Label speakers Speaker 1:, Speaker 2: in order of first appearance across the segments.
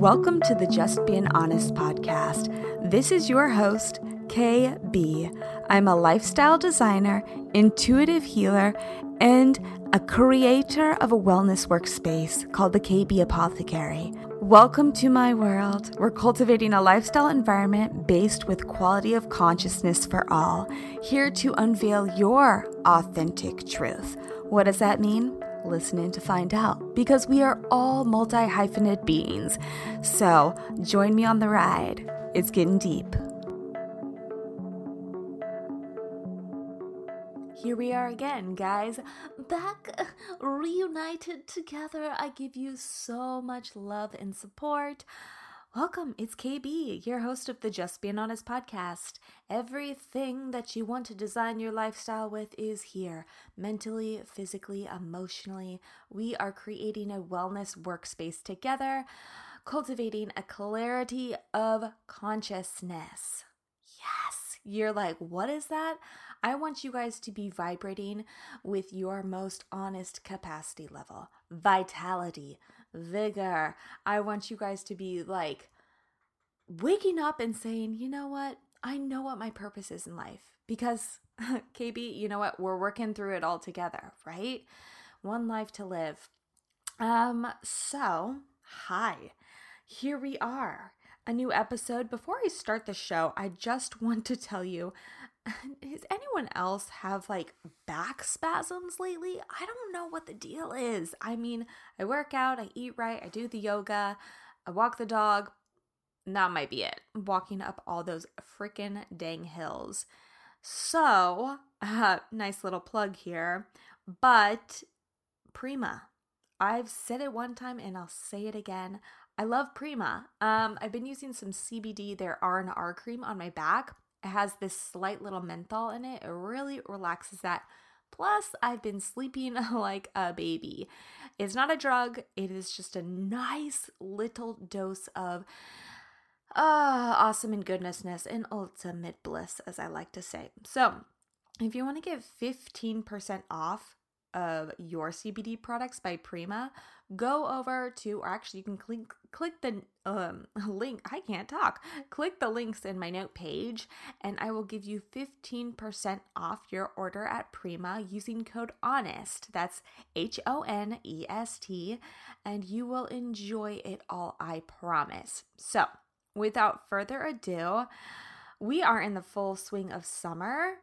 Speaker 1: Welcome to the Just Being Honest podcast. This is your host, KB. I'm a lifestyle designer, intuitive healer, and a creator of a wellness workspace called the KB Apothecary. Welcome to my world. We're cultivating a lifestyle environment based with quality of consciousness for all, here to unveil your authentic truth. What does that mean? Listen in to find out because we are all multi hyphenate beings. So join me on the ride. It's getting deep. Here we are again, guys. Back reunited together. I give you so much love and support. Welcome, it's KB, your host of the Just Being Honest podcast. Everything that you want to design your lifestyle with is here mentally, physically, emotionally. We are creating a wellness workspace together, cultivating a clarity of consciousness. Yes, you're like, what is that? I want you guys to be vibrating with your most honest capacity level, vitality vigor. I want you guys to be like waking up and saying, you know what? I know what my purpose is in life because KB, you know what? We're working through it all together, right? One life to live. Um, so, hi. Here we are. A new episode. Before I start the show, I just want to tell you does anyone else have like back spasms lately? I don't know what the deal is. I mean, I work out, I eat right, I do the yoga, I walk the dog. That might be it. walking up all those freaking dang hills. So, uh, nice little plug here. But Prima, I've said it one time and I'll say it again. I love Prima. Um, I've been using some CBD, their R and R cream on my back. It has this slight little menthol in it. It really relaxes that. Plus, I've been sleeping like a baby. It's not a drug, it is just a nice little dose of uh, awesome and goodnessness and ultimate bliss, as I like to say. So, if you want to get 15% off of your CBD products by Prima, go over to, or actually, you can click click the um, link. I can't talk. Click the links in my note page, and I will give you 15% off your order at Prima using code HONEST. That's H O N E S T, and you will enjoy it all, I promise. So, without further ado, we are in the full swing of summer.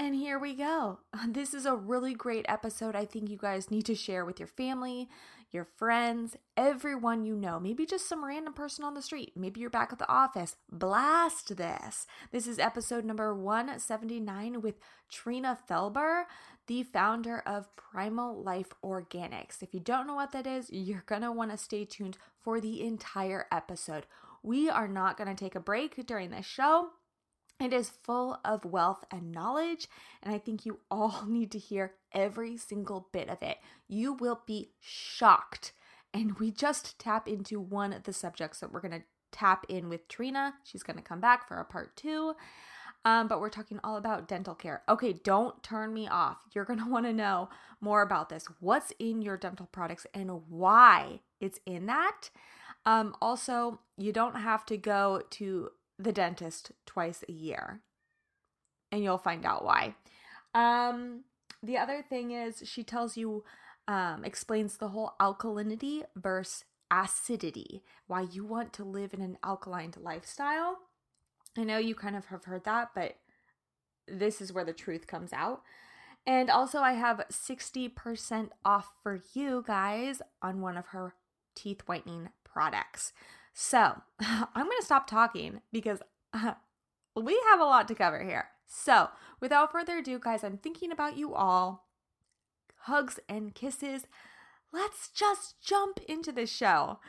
Speaker 1: And here we go. This is a really great episode. I think you guys need to share with your family, your friends, everyone you know, maybe just some random person on the street. Maybe you're back at the office. Blast this. This is episode number 179 with Trina Felber, the founder of Primal Life Organics. If you don't know what that is, you're going to want to stay tuned for the entire episode. We are not going to take a break during this show. It is full of wealth and knowledge, and I think you all need to hear every single bit of it. You will be shocked. And we just tap into one of the subjects that we're going to tap in with Trina. She's going to come back for a part two. Um, but we're talking all about dental care. Okay, don't turn me off. You're going to want to know more about this. What's in your dental products and why it's in that? Um, also, you don't have to go to the dentist twice a year. And you'll find out why. Um, the other thing is she tells you, um, explains the whole alkalinity versus acidity, why you want to live in an alkaline lifestyle. I know you kind of have heard that, but this is where the truth comes out. And also, I have 60% off for you guys on one of her teeth whitening products. So I'm going to stop talking because uh, we have a lot to cover here. So without further ado, guys, I'm thinking about you all. Hugs and kisses. Let's just jump into the show.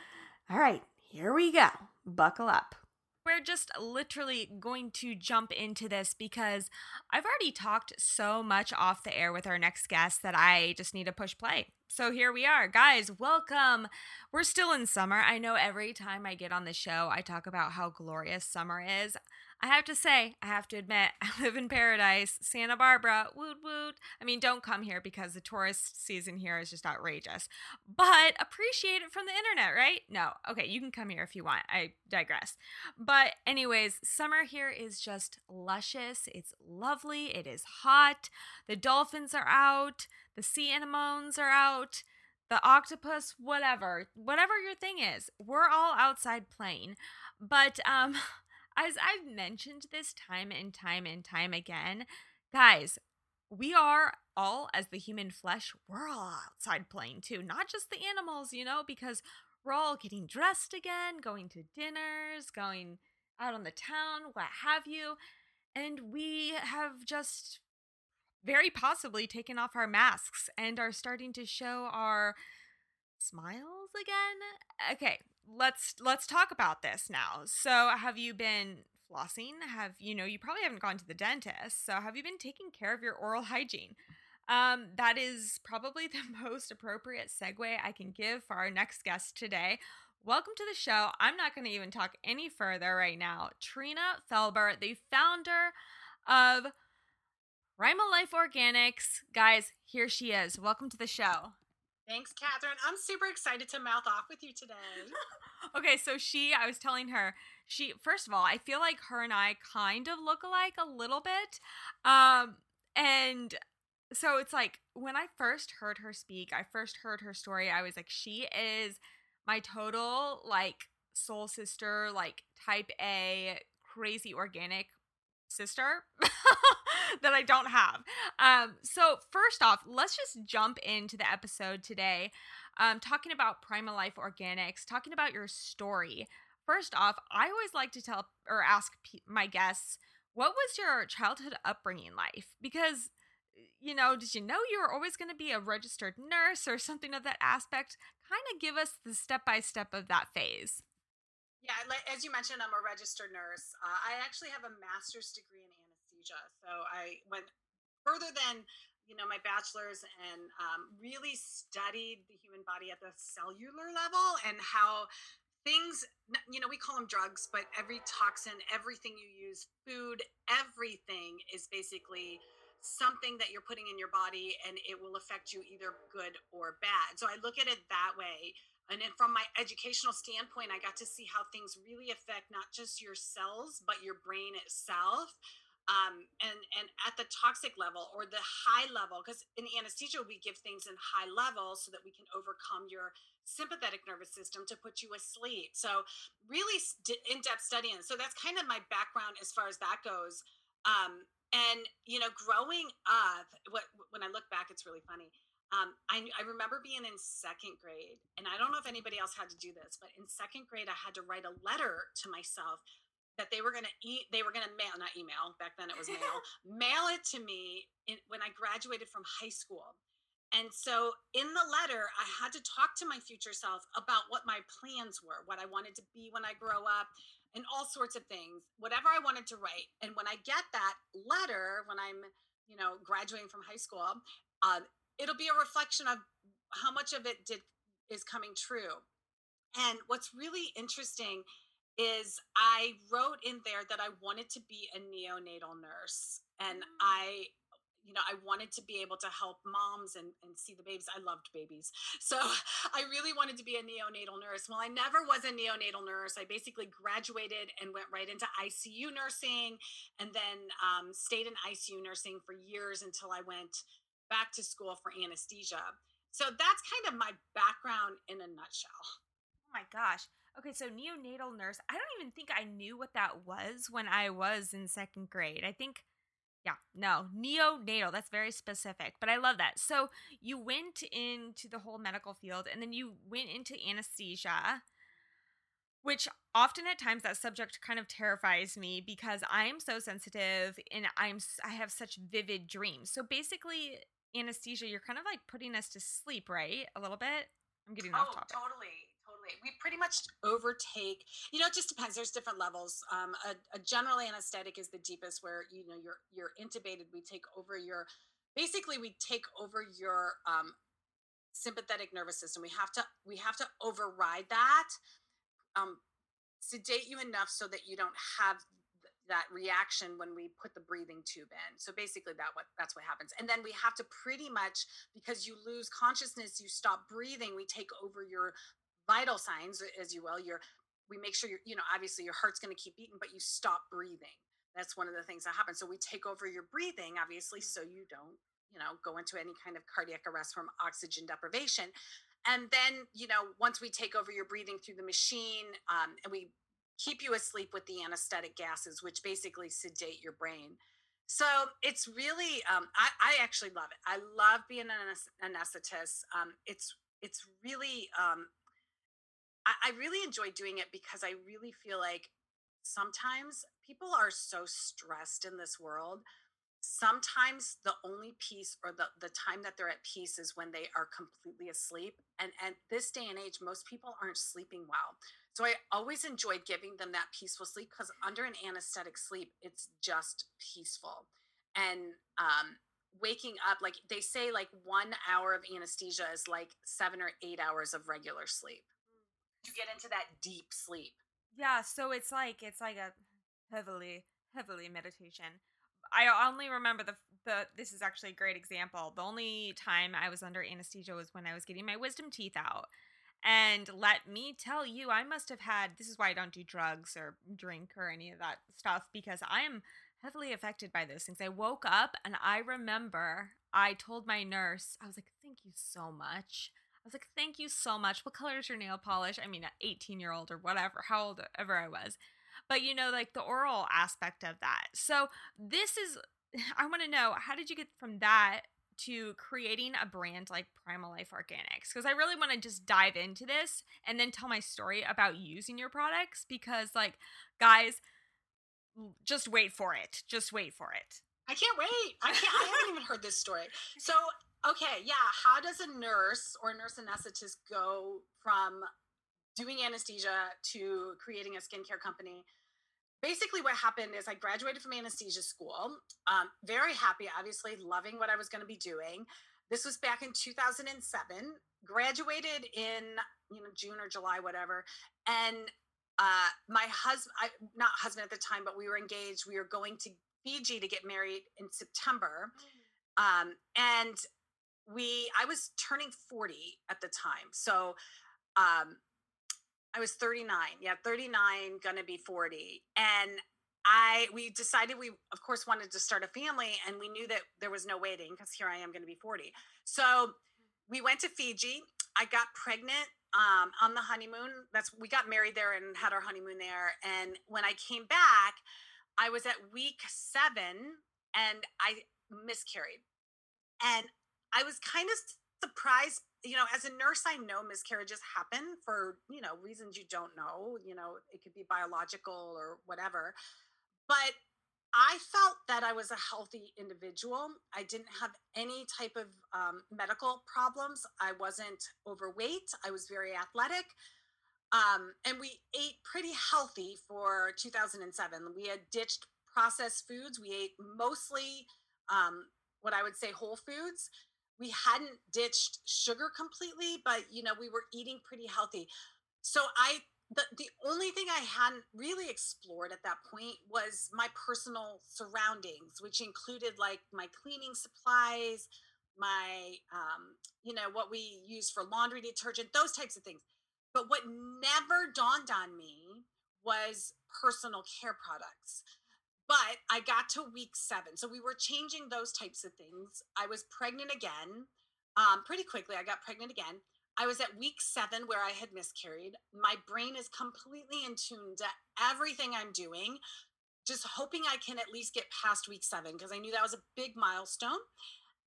Speaker 1: All right, here we go. Buckle up. We're just literally going to jump into this because I've already talked so much off the air with our next guest that I just need to push play. so here we are. Guys, welcome. We're still in summer. I know every time I get on the show, I talk about how glorious summer is. I have to say, I have to admit, I live in paradise, Santa Barbara, woot woot. I mean, don't come here because the tourist season here is just outrageous, but appreciate it from the internet, right? No, okay, you can come here if you want. I digress. But, anyways, summer here is just luscious. It's lovely. It is hot. The dolphins are out. The sea anemones are out. The octopus, whatever, whatever your thing is, we're all outside playing. But um, as I've mentioned this time and time and time again, guys, we are all, as the human flesh, we're all outside playing too, not just the animals, you know, because we're all getting dressed again, going to dinners, going out on the town, what have you. And we have just very possibly taken off our masks and are starting to show our smiles again. Okay, let's let's talk about this now. So, have you been flossing? Have you know, you probably haven't gone to the dentist. So, have you been taking care of your oral hygiene? Um, that is probably the most appropriate segue I can give for our next guest today. Welcome to the show. I'm not going to even talk any further right now. Trina Felber, the founder of Primal Life Organics. Guys, here she is. Welcome to the show.
Speaker 2: Thanks, Catherine. I'm super excited to mouth off with you today.
Speaker 1: okay, so she, I was telling her, she, first of all, I feel like her and I kind of look alike a little bit. Um, and so it's like when I first heard her speak, I first heard her story, I was like, she is my total, like, soul sister, like, type A, crazy organic sister. that I don't have. Um, so, first off, let's just jump into the episode today, um, talking about Primal Life Organics, talking about your story. First off, I always like to tell or ask my guests, what was your childhood upbringing life? Because you know, did you know you were always going to be a registered nurse or something of that aspect? Kind of give us the step by step of that phase.
Speaker 2: Yeah, as you mentioned, I'm a registered nurse. Uh, I actually have a master's degree in So I went further than you know my bachelor's and um, really studied the human body at the cellular level and how things you know we call them drugs but every toxin everything you use food everything is basically something that you're putting in your body and it will affect you either good or bad. So i look at it that way and then from my educational standpoint i got to see how things really affect not just your cells but your brain itself um, and and at the toxic level or the high level because in anesthesia we give things in high level so that we can overcome your sympathetic nervous system to put you asleep. So really in-depth studying. So that's kind of my background as far as that goes. Um, and you know growing up what when i look back it's really funny. Um, I, I remember being in second grade, and I don't know if anybody else had to do this, but in second grade, I had to write a letter to myself that they were going to eat they were going to mail not email back then it was mail mail it to me in, when i graduated from high school. And so in the letter i had to talk to my future self about what my plans were what i wanted to be when i grow up and all sorts of things whatever i wanted to write. And when i get that letter when i'm you know graduating from high school uh, it'll be a reflection of how much of it did is coming true. And what's really interesting is I wrote in there that I wanted to be a neonatal nurse and mm. I you know i wanted to be able to help moms and, and see the babies. I loved babies. So i really wanted to be a neonatal nurse. Well i never was a neonatal nurse. I basically graduated and went right into icu nursing and then um, stayed in icu nursing for years until i went back to school for anesthesia. So that's kind of my background in a nutshell.
Speaker 1: Oh my gosh Okay, so neonatal nurse. I don't even think I knew what that was when I was in second grade. I think, yeah, no, neonatal. That's very specific, but I love that. So you went into the whole medical field and then you went into anesthesia, which often at times that subject kind of terrifies me because I'm so sensitive and I'm I have such vivid dreams. So basically, anesthesia, you're kind of like putting us to sleep, right? A little bit. I'm getting
Speaker 2: oh,
Speaker 1: off topic.
Speaker 2: Oh, totally we pretty much overtake you know it just depends there's different levels um, a, a, general anesthetic is the deepest where you know you're you're intubated we take over your basically we take over your um, sympathetic nervous system. We have to we have to override that, um, sedate you enough so that you don't have that reaction when we put the breathing tube in. So basically that what that's what happens. And then we have to pretty much because you lose consciousness, you stop breathing, we take over your vital signs as you will, your we make sure you're, you know, obviously your heart's going to keep beating, but you stop breathing. That's one of the things that happens. So we take over your breathing, obviously, so you don't, you know, go into any kind of cardiac arrest from oxygen deprivation. And then, you know, once we take over your breathing through the machine um, and we keep you asleep with the anesthetic gases, which basically sedate your brain. So it's really, um, I, I, actually love it. I love being an anesthetist. Um, it's it's really um, I, I really enjoy doing it because I really feel like sometimes people are so stressed in this world. Sometimes the only peace or the, the time that they're at peace is when they are completely asleep and at this day and age most people aren't sleeping well. So i always enjoyed giving them that peaceful sleep because under an anesthetic sleep it's just peaceful. And um, waking up like they say like one hour of anesthesia is like seven or eight hours of regular sleep to get into that deep sleep.
Speaker 1: Yeah, so it's like it's like a heavily heavily meditation. I only remember the the this is actually a great example. The only time I was under anesthesia was when I was getting my wisdom teeth out. And let me tell you, I must have had this is why I don't do drugs or drink or any of that stuff because I am heavily affected by those things. I woke up and I remember I told my nurse, I was like, "Thank you so much." I was like, thank you so much. What color is your nail polish? I mean, 18 year old or whatever, how old ever I was. But you know, like the oral aspect of that. So this is, I want to know, how did you get from that to creating a brand like Primal Life Organics? Because I really want to just dive into this and then tell my story about using your products because, like, guys, just wait for it. Just wait for it.
Speaker 2: I can't wait. I can't. I haven't even heard this story. So Okay, yeah. How does a nurse or a nurse anesthetist go from doing anesthesia to creating a skincare company? Basically, what happened is I graduated from anesthesia school. Um, very happy, obviously, loving what I was going to be doing. This was back in 2007. Graduated in you know June or July, whatever, and uh, my husband, I, not husband at the time, but we were engaged. We were going to Fiji to get married in September. Mm. Um, and we I was turning 40 at the time. So um I was 39. Yeah, 39 gonna be 40. And I we decided we of course wanted to start a family and we knew that there was no waiting because here I am going to be 40. So we went to Fiji. I got pregnant um, on the honeymoon. That's we got married there and had our honeymoon there. And when I came back, I was at week seven and I miscarried. And I was kind of surprised. You know, as a nurse, I know miscarriages happen for, you know, reasons you don't know. You know, it could be biological or whatever. But I felt that I was a healthy individual. I didn't have any type of um, medical problems. I wasn't overweight. I was very athletic. Um, and we ate pretty healthy for 2007. We had ditched processed foods. We ate mostly um, what I would say whole foods we hadn't ditched sugar completely, but you know, we were eating pretty healthy. So I the, the only thing I hadn't really explored at that point was my personal surroundings, which included like my cleaning supplies, my um, you know, what we use for laundry detergent, those types of things. But what never dawned on me was personal care products. But I got to week seven. So we were changing those types of things. I was pregnant again um, pretty quickly. I got pregnant again. I was at week seven where I had miscarried. My brain is completely in tune to everything I'm doing, just hoping I can at least get past week seven because I knew that was a big milestone.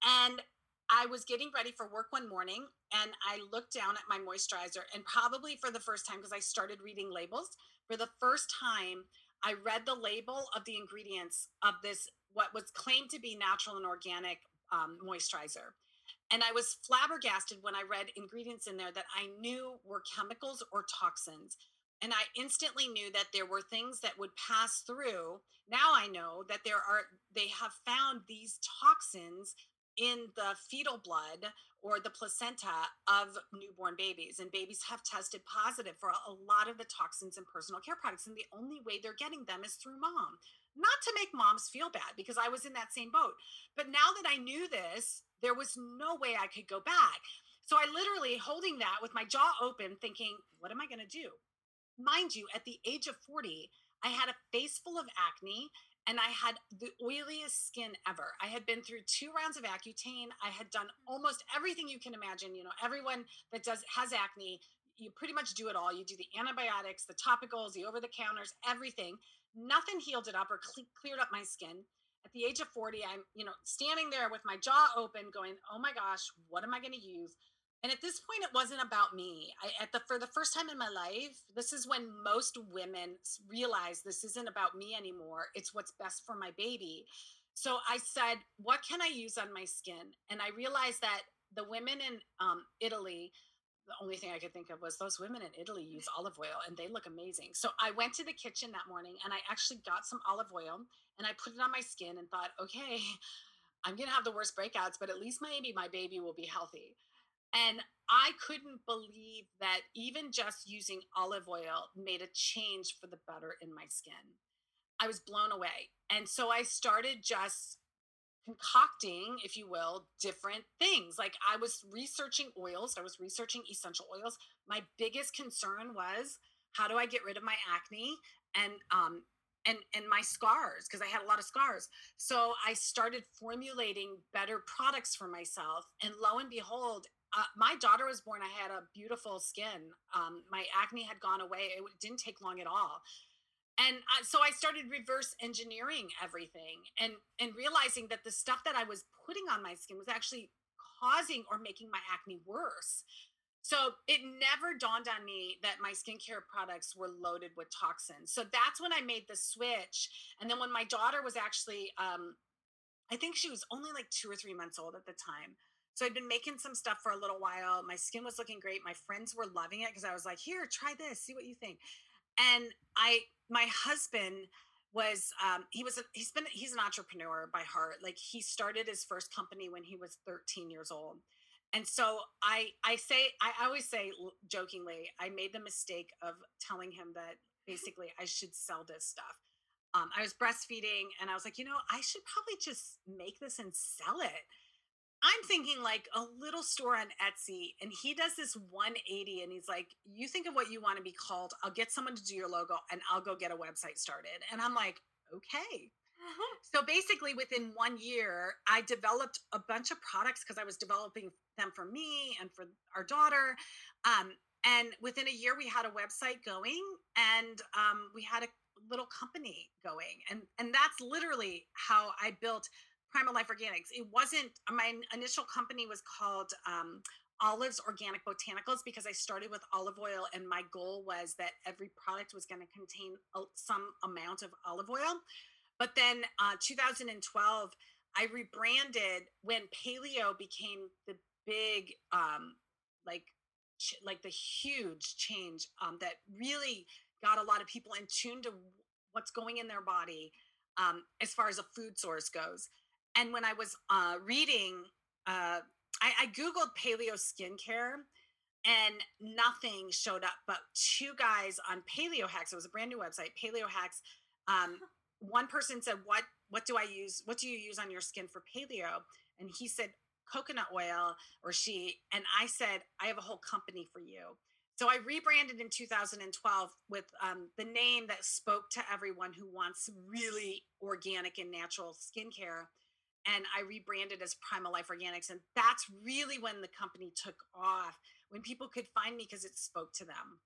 Speaker 2: And I was getting ready for work one morning and I looked down at my moisturizer, and probably for the first time, because I started reading labels, for the first time, I read the label of the ingredients of this, what was claimed to be natural and organic um, moisturizer. And I was flabbergasted when I read ingredients in there that I knew were chemicals or toxins. And I instantly knew that there were things that would pass through. Now I know that there are, they have found these toxins in the fetal blood or the placenta of newborn babies. And babies have tested positive for a lot of the toxins in personal care products. And the only way they're getting them is through mom. Not to make moms feel bad because I was in that same boat. But now that I knew this, there was no way I could go back. So I literally holding that with my jaw open, thinking, what am I going to do? Mind you, at the age of 40, I had a face full of acne and I had the oiliest skin ever. I had been through two rounds of Accutane. I had done mm-hmm. almost everything you can imagine. You know, everyone that does has acne, you pretty much do it all. You do the antibiotics, the topicals, the over the counters, everything. Nothing healed it up or cle- cleared up my skin. At the age of 40, I'm, you know, standing there with my jaw open going, "Oh my gosh, what am I going to use?" And at this point, it wasn't about me. I, at the for the first time in my life, this is when most women realize this isn't about me anymore. It's what's best for my baby. So I said, "What can I use on my skin?" And I realized that the women in um, Italy, the only thing I could think of was those women in Italy use olive oil, and they look amazing. So I went to the kitchen that morning, and I actually got some olive oil, and I put it on my skin, and thought, "Okay." I'm gonna have the worst breakouts, but at least maybe my baby will be healthy. And I couldn't believe that even just using olive oil made a change for the better in my skin. I was blown away. And so I started just concocting, if you will, different things. Like I was researching oils, I was researching essential oils. My biggest concern was how do I get rid of my acne and um and and my scars because I had a lot of scars. So I started formulating better products for myself and lo and behold, uh, my daughter was born. I had a beautiful skin. Um, my acne had gone away. It didn't take long at all. And so I started reverse engineering everything and and realizing that the stuff that I was putting on my skin was actually causing or making my acne worse. So it never dawned on me that my skincare products were loaded with toxins. So that's when I made the switch. And then when my daughter was actually, um, I think she was only like two or three months old at the time. So I'd been making some stuff for a little while. My skin was looking great. My friends were loving it because I was like, "Here, try this. See what you think." And I, my husband was um, he was a, he's been he's an entrepreneur by heart. Like he started his first company when he was 13 years old. And so I I say I always say jokingly I made the mistake of telling him that basically I should sell this stuff. Um, I was breastfeeding and I was like, you know, I should probably just make this and sell it I'm thinking like a little store on Etsy, and he does this 180, and he's like, "You think of what you want to be called. I'll get someone to do your logo, and I'll go get a website started." And I'm like, "Okay." So basically, within one year, I developed a bunch of products because I was developing them for me and for our daughter. Um, and within a year, we had a website going, and um, we had a little company going, and and that's literally how I built Primal Life Organics. It wasn't my initial company was called um, Olives Organic Botanicals because I started with olive oil, and my goal was that every product was going to contain some amount of olive oil. But then, uh, 2012, I rebranded when paleo became the big, um, like, ch- like the huge change um, that really got a lot of people in tune to what's going in their body um, as far as a food source goes and when I was uh, reading, uh, I, I Googled paleo skincare and nothing showed up but two guys on paleo hacks it was a brand new website paleo hacks um, one person said what what do i use what do you use on your skin for paleo? And he said coconut oil or she and i said i have a whole company for you. So i rebranded in 2012 with um, the name that spoke to everyone who wants really organic and natural skincare and I rebranded as Primal Life Organics. And that's really when the company took off, when people could find me because it spoke to them.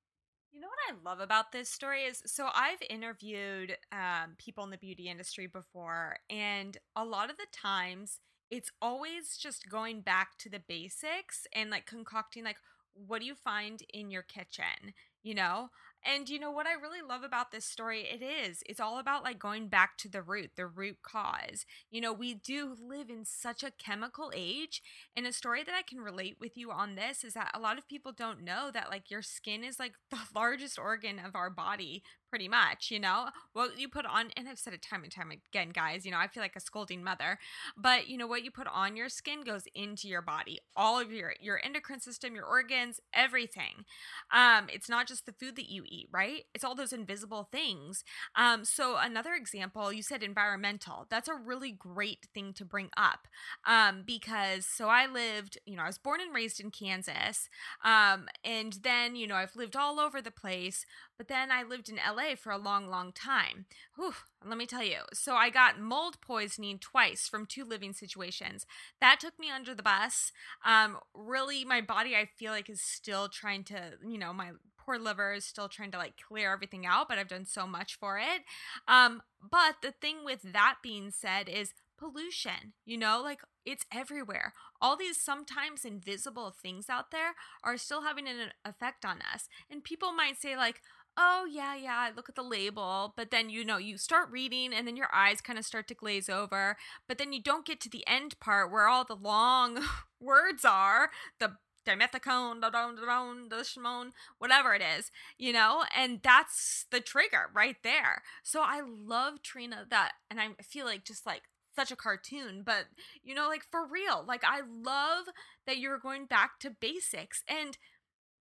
Speaker 1: You know what I love about this story is so I've interviewed um, people in the beauty industry before, and a lot of the times it's always just going back to the basics and like concocting, like, what do you find in your kitchen? you know? And you know what I really love about this story? It is. It's all about like going back to the root, the root cause. You know, we do live in such a chemical age. And a story that I can relate with you on this is that a lot of people don't know that like your skin is like the largest organ of our body pretty much, you know? What you put on, and I've said it time and time again, guys, you know, I feel like a scolding mother, but you know, what you put on your skin goes into your body, all of your, your endocrine system, your organs, everything. Um, it's not just the food that you eat, right? It's all those invisible things. Um, so another example, you said environmental. That's a really great thing to bring up. Um, because so I lived, you know, I was born and raised in Kansas. Um, and then, you know, I've lived all over the place, but then I lived in LA for a long, long time. Whew, let me tell you. So I got mold poisoning twice from two living situations. That took me under the bus. Um, really, my body, I feel like, is still trying to, you know, my poor liver is still trying to like clear everything out, but I've done so much for it. Um, but the thing with that being said is pollution, you know, like it's everywhere. All these sometimes invisible things out there are still having an effect on us. And people might say, like, oh yeah yeah i look at the label but then you know you start reading and then your eyes kind of start to glaze over but then you don't get to the end part where all the long words are the dimethicone, the shimon, whatever it is, you know, and that's the trigger right there. So I love Trina that, and I feel like just like such a cartoon, but you know, like for real, like I love that you're going back to basics. And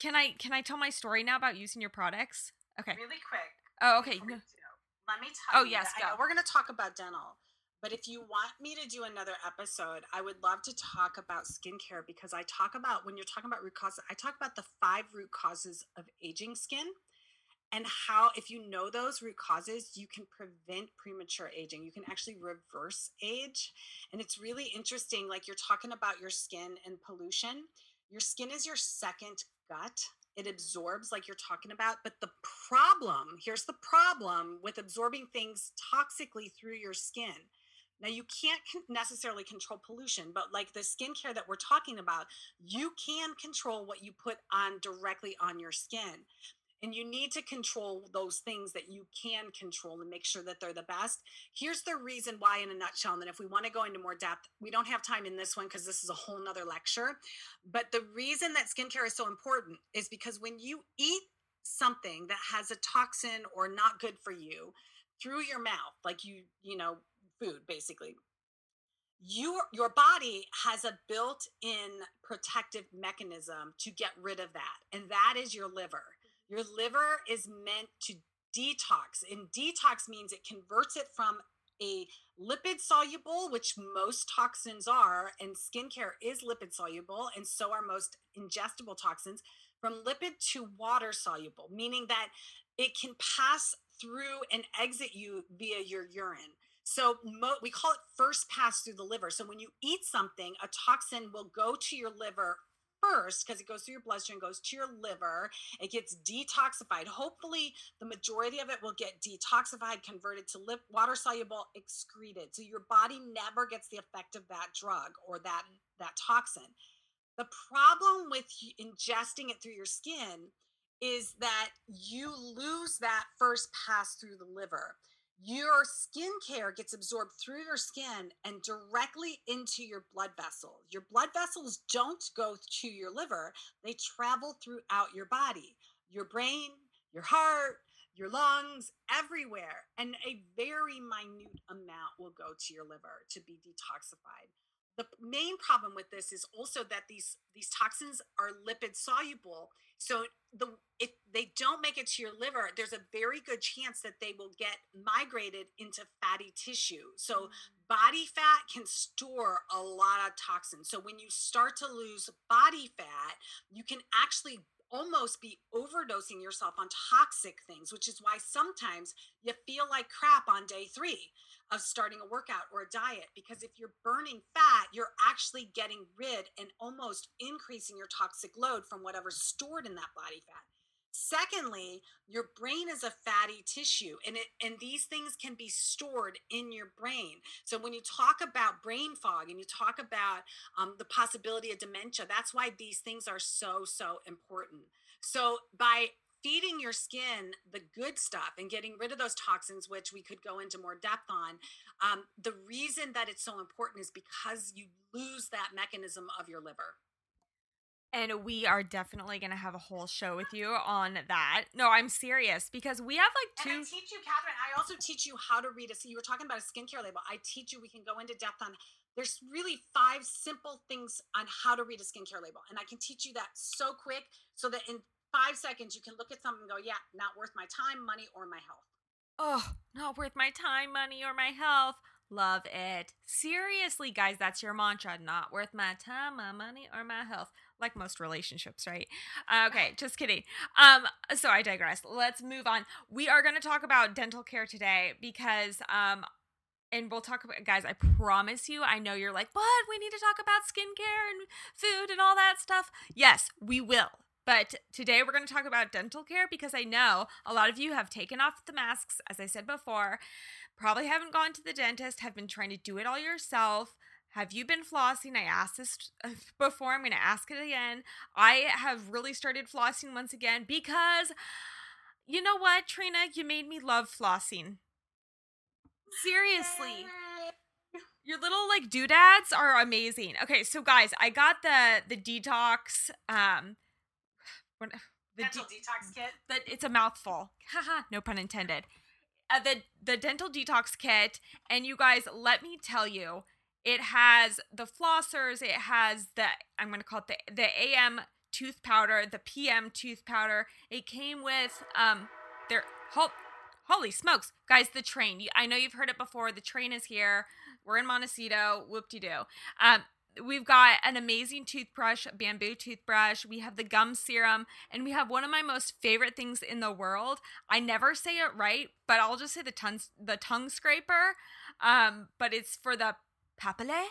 Speaker 1: can I can I tell my story now about using your products? Okay.
Speaker 2: Really quick.
Speaker 1: Oh, okay.
Speaker 2: Let me tell
Speaker 1: oh,
Speaker 2: you.
Speaker 1: yes,
Speaker 2: go. we're going to talk about dental, but if you want me to do another episode, I would love to talk about skincare because I talk about when you're talking about root causes, I talk about the five root causes of aging skin and how if you know those root causes you can prevent premature aging you can actually reverse age and it's really interesting like you're talking about your skin and pollution your skin is your second gut it absorbs like you're talking about but the problem here's the problem with absorbing things toxically through your skin. Now you can't necessarily control pollution but like the skincare that we're talking about you can control what you put on directly on your skin and you need to control those things that you can control and make sure that they're the best. Here's the reason why, in a nutshell. And then if we want to go into more depth, we don't have time in this one because this is a whole nother lecture. But the reason that skincare is so important is because when you eat something that has a toxin or not good for you through your mouth, like you, you know, food basically, your your body has a built-in protective mechanism to get rid of that and that is your liver your liver is meant to detox, and detox means it converts it from a lipid soluble, which most toxins are, and skincare is lipid soluble, and so are most ingestible toxins, from lipid to water soluble, meaning that it can pass through and exit you via your urine. So mo- we call it first pass through the liver. So when you eat something, a toxin will go to your liver first because it goes through your bloodstream, goes to your liver, it gets detoxified. Hopefully, the majority of it will get detoxified, converted to lip, water soluble, excreted. So your body never gets the effect of that drug or that that toxin. The problem with ingesting it through your skin is that you lose that first pass through the liver your skincare gets absorbed through your skin and directly into your blood vessels. Your blood vessels don't go to your liver, they travel throughout your body, your brain, your heart, your lungs, everywhere. And a very minute amount will go to your liver to be detoxified. The main problem with this is also that these these toxins are lipid soluble so the if they don't make it to your liver, there's a very good chance that they will get migrated into fatty tissue. So mm. body fat can store a lot of toxins. So when you start to lose body fat, you can actually almost be overdosing yourself on toxic things, which is why sometimes you feel like crap on day three of starting a workout or a diet. Because if you're burning fat, you're actually getting rid and almost increasing your toxic load from whatever's stored in that body fat. Secondly, your brain is a fatty tissue and it and these things can be stored in your brain. So when you talk about brain fog and you talk about um, the possibility of dementia, that's why these things are so so important. So by feeding your skin the good stuff and getting rid of those toxins, which we could go into more depth on. Um, the reason that it's so important is because you lose that mechanism of your liver.
Speaker 1: And we are definitely going to have a whole show with you on that. No, I'm serious because we have like two.
Speaker 2: And I teach you, Catherine. I also teach you how to read a. You were talking about a skincare label. I teach you. We can go into depth on. There's really five simple things on how to read a skincare label, and I can teach you that so quick, so that in five seconds you can look at something and go, "Yeah, not worth my time, money, or my health."
Speaker 1: Oh, not worth my time, money, or my health. Love it. Seriously, guys, that's your mantra. Not worth my time, my money, or my health. Like most relationships, right? Okay, just kidding. Um, so I digress. Let's move on. We are going to talk about dental care today because um and we'll talk about guys, I promise you, I know you're like, "What? We need to talk about skincare and food and all that stuff." Yes, we will. But today we're going to talk about dental care because I know a lot of you have taken off the masks, as I said before, probably haven't gone to the dentist, have been trying to do it all yourself. Have you been flossing? I asked this uh, before. I'm going to ask it again. I have really started flossing once again because you know what, Trina? You made me love flossing. Seriously. Your little like doodads are amazing. Okay, so guys, I got the the detox um
Speaker 2: the dental de- detox kit.
Speaker 1: That it's a mouthful. Haha, no pun intended. Uh, the the dental detox kit, and you guys, let me tell you, it has the flossers. It has the I'm gonna call it the the AM tooth powder, the PM tooth powder. It came with um their ho- holy smokes, guys, the train. I know you've heard it before. The train is here. We're in Montecito. Whoop de doo. Um, we've got an amazing toothbrush, bamboo toothbrush. We have the gum serum, and we have one of my most favorite things in the world. I never say it right, but I'll just say the tongue the tongue scraper. Um, but it's for the papillae.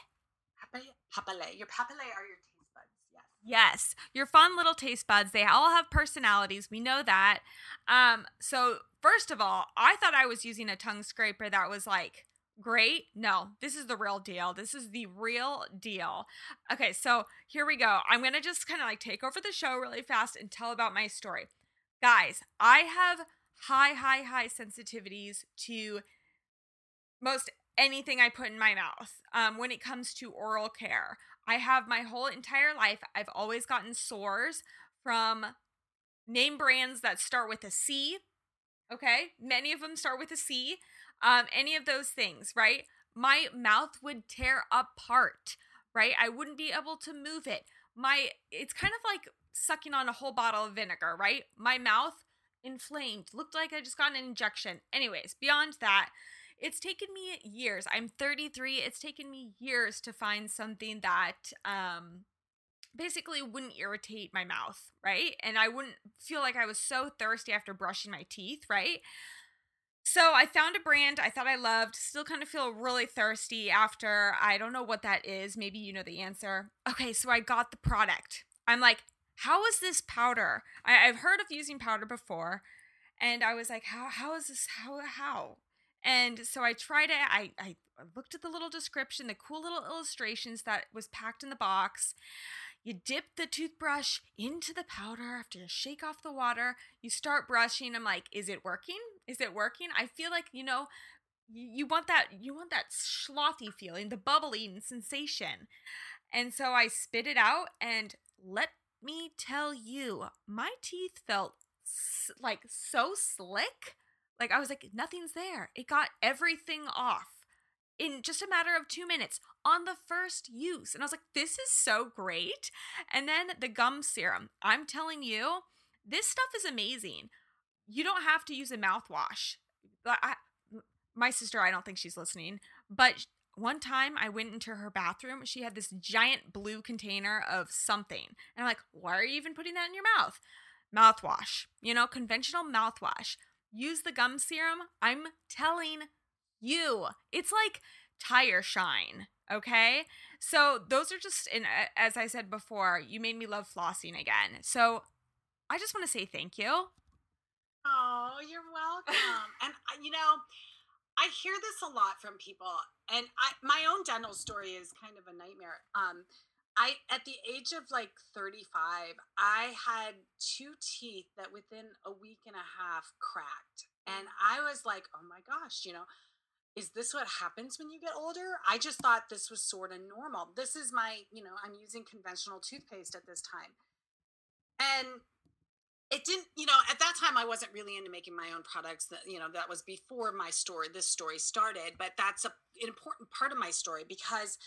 Speaker 2: Papillae. Your papillae are your taste buds. Yes.
Speaker 1: Yes, your fun little taste buds. They all have personalities. We know that. Um, so first of all, I thought I was using a tongue scraper that was like great. No, this is the real deal. This is the real deal. Okay, so here we go. I'm going to just kind of like take over the show really fast and tell about my story. Guys, I have high, high, high sensitivities to most anything I put in my mouth um, when it comes to oral care. I have my whole entire life, I've always gotten sores from name brands that start with a C. Okay, many of them start with a C um, any of those things, right? My mouth would tear apart, right? I wouldn't be able to move it. My, it's kind of like sucking on a whole bottle of vinegar, right? My mouth inflamed, looked like I just got an injection. Anyways, beyond that, it's taken me years. I'm 33. It's taken me years to find something that um basically wouldn't irritate my mouth, right? And I wouldn't feel like I was so thirsty after brushing my teeth, right? So I found a brand I thought I loved. Still kind of feel really thirsty after. I don't know what that is. Maybe you know the answer. Okay, so I got the product. I'm like, how is this powder? I, have heard of using powder before, and I was like, how how is this? How how? And so I tried it. I I looked at the little description, the cool little illustrations that was packed in the box. You dip the toothbrush into the powder after you shake off the water. You start brushing. I'm like, is it working? Is it working? I feel like, you know, you want that you want that slothy feeling, the bubbling sensation. And so I spit it out and let me tell you, my teeth felt like so slick. Like I was like nothing's there. It got everything off in just a matter of 2 minutes on the first use. And I was like this is so great. And then the gum serum. I'm telling you, this stuff is amazing you don't have to use a mouthwash. I, my sister, I don't think she's listening, but one time I went into her bathroom. She had this giant blue container of something. And I'm like, why are you even putting that in your mouth? Mouthwash, you know, conventional mouthwash. Use the gum serum. I'm telling you, it's like tire shine. Okay. So those are just, and as I said before, you made me love flossing again. So I just want to say thank you.
Speaker 2: Oh, you're welcome. and you know, I hear this a lot from people, and I, my own dental story is kind of a nightmare. Um, I at the age of like 35, I had two teeth that within a week and a half cracked. And mm. I was like, "Oh my gosh, you know, is this what happens when you get older?" I just thought this was sort of normal. This is my, you know, I'm using conventional toothpaste at this time. And it didn't, you know, at that time I wasn't really into making my own products. That you know, that was before my story, this story started. But that's a, an important part of my story because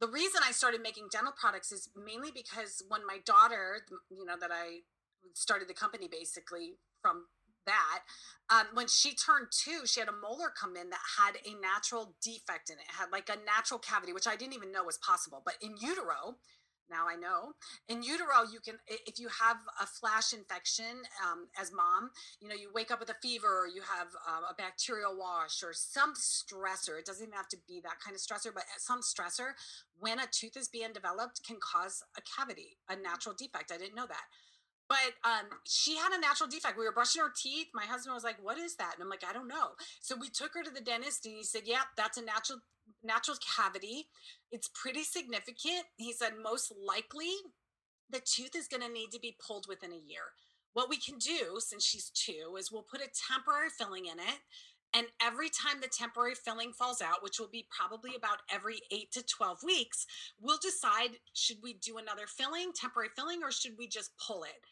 Speaker 2: the reason I started making dental products is mainly because when my daughter, you know, that I started the company basically from that, um, when she turned two, she had a molar come in that had a natural defect in it. it had like a natural cavity, which I didn't even know was possible. But in utero, now I know. In utero, you can, if you have a flash infection um, as mom, you know, you wake up with a fever or you have uh, a bacterial wash or some stressor. It doesn't even have to be that kind of stressor, but some stressor when a tooth is being developed can cause a cavity, a natural defect. I didn't know that. But um, she had a natural defect. We were brushing her teeth. My husband was like, "What is that?" And I'm like, "I don't know." So we took her to the dentist, and he said, "Yeah, that's a natural natural cavity. It's pretty significant. He said most likely the tooth is going to need to be pulled within a year. What we can do since she's two is we'll put a temporary filling in it. And every time the temporary filling falls out, which will be probably about every eight to 12 weeks, we'll decide should we do another filling, temporary filling, or should we just pull it?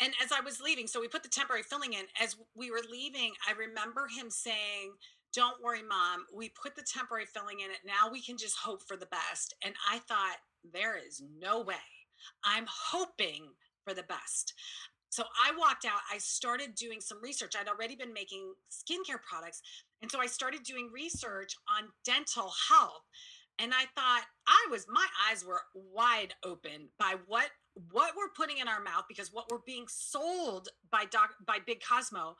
Speaker 2: And as I was leaving, so we put the temporary filling in. As we were leaving, I remember him saying, don't worry, mom. We put the temporary filling in it. Now we can just hope for the best. And I thought, there is no way. I'm hoping for the best. So I walked out. I started doing some research. I'd already been making skincare products. And so I started doing research on dental health. And I thought I was my eyes were wide open by what what we're putting in our mouth because what we're being sold by doc by Big Cosmo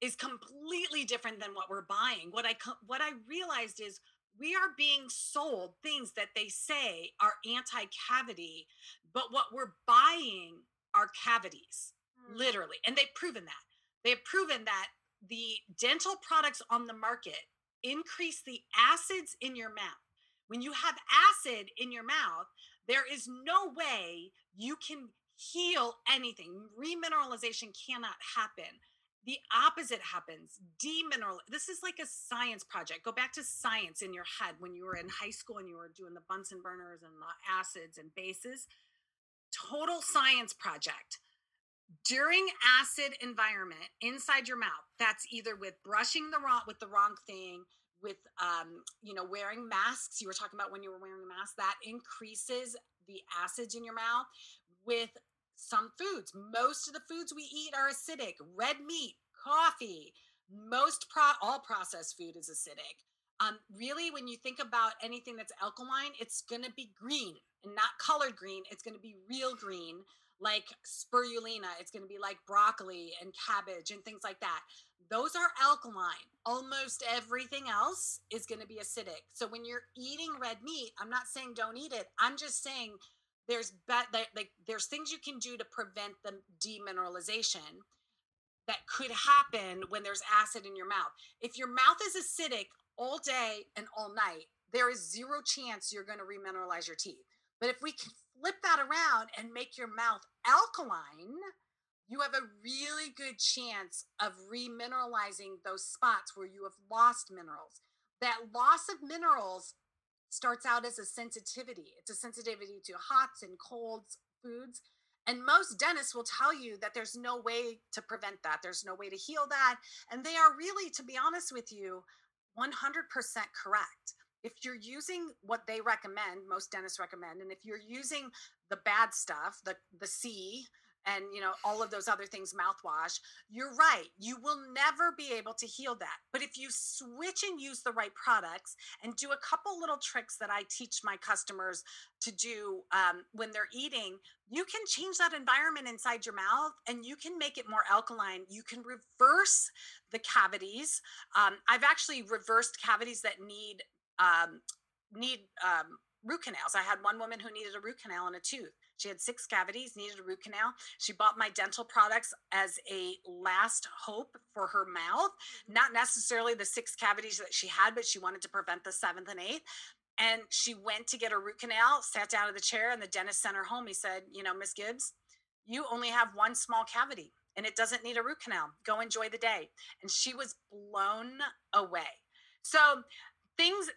Speaker 2: is completely different than what we're buying. What I what I realized is we are being sold things that they say are anti-cavity, but what we're buying are cavities, mm. literally. And they've proven that. They've proven that the dental products on the market increase the acids in your mouth. When you have acid in your mouth, there is no way you can heal anything. Remineralization cannot happen the opposite happens demineral this is like a science project go back to science in your head when you were in high school and you were doing the bunsen burners and the acids and bases. Total science project. During acid environment inside your mouth that's either with brushing the wrong with the wrong thing with um, you know wearing masks you were talking about when you were wearing a mask that increases the acids in your mouth. With some foods. Most of the foods we eat are acidic. Red meat, coffee, most pro all processed food is acidic. Um, really, when you think about anything that's alkaline, it's going to be green and not colored green. It's going to be real green, like spirulina. It's going to be like broccoli and cabbage and things like that. Those are alkaline. Almost everything else is going to be acidic. So when you're eating red meat, I'm not saying don't eat it. I'm just saying there's like there's things you can do to prevent the demineralization that could happen when there's acid in your mouth. If your mouth is acidic all day and all night, there is zero chance you're going to remineralize your teeth. But if we can flip that around and make your mouth alkaline, you have a really good chance of remineralizing those spots where you have lost minerals. That loss of minerals starts out as a sensitivity. It's a sensitivity to hots and colds foods. And most dentists will tell you that there's no way to prevent that. There's no way to heal that. And they are really, to be honest with you, 100% correct. If you're using what they recommend, most dentists recommend, and if you're using the bad stuff, the, the C, and you know all of those other things mouthwash you're right you will never be able to heal that. But if you switch and use the right products and do a couple little tricks that i teach my customers to do um, when they're eating you can change that environment inside your mouth and you can make it more alkaline. You can reverse the cavities. Um, i've actually reversed cavities that need um, need um, root canals. I had one woman who needed a root canal in a tooth she had six cavities, needed a root canal. She bought my dental products as a last hope for her mouth, mm-hmm. not necessarily the six cavities that she had, but she wanted to prevent the seventh and eighth. And she went to get a root canal, sat down in the chair, and the dentist sent her home. He said, You know, Miss Gibbs, you only have one small cavity and it doesn't need a root canal. Go enjoy the day. And she was blown away. So, things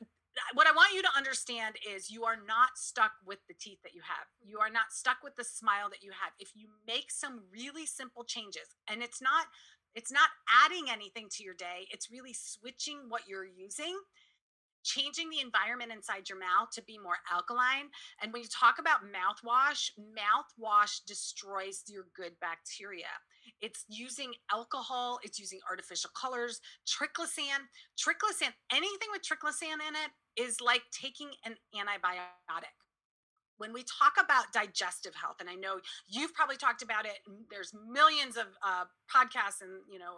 Speaker 2: what I want you to understand is you are not stuck with the teeth that you have. You are not stuck with the smile that you have. If you make some really simple changes, and it's not it's not adding anything to your day, it's really switching what you're using changing the environment inside your mouth to be more alkaline. And when you talk about mouthwash, mouthwash destroys your good bacteria. It's using alcohol, it's using artificial colors, triclosan. Triclosan, anything with triclosan in it is like taking an antibiotic. When we talk about digestive health, and I know you've probably talked about it, there's millions of uh, podcasts and, you know,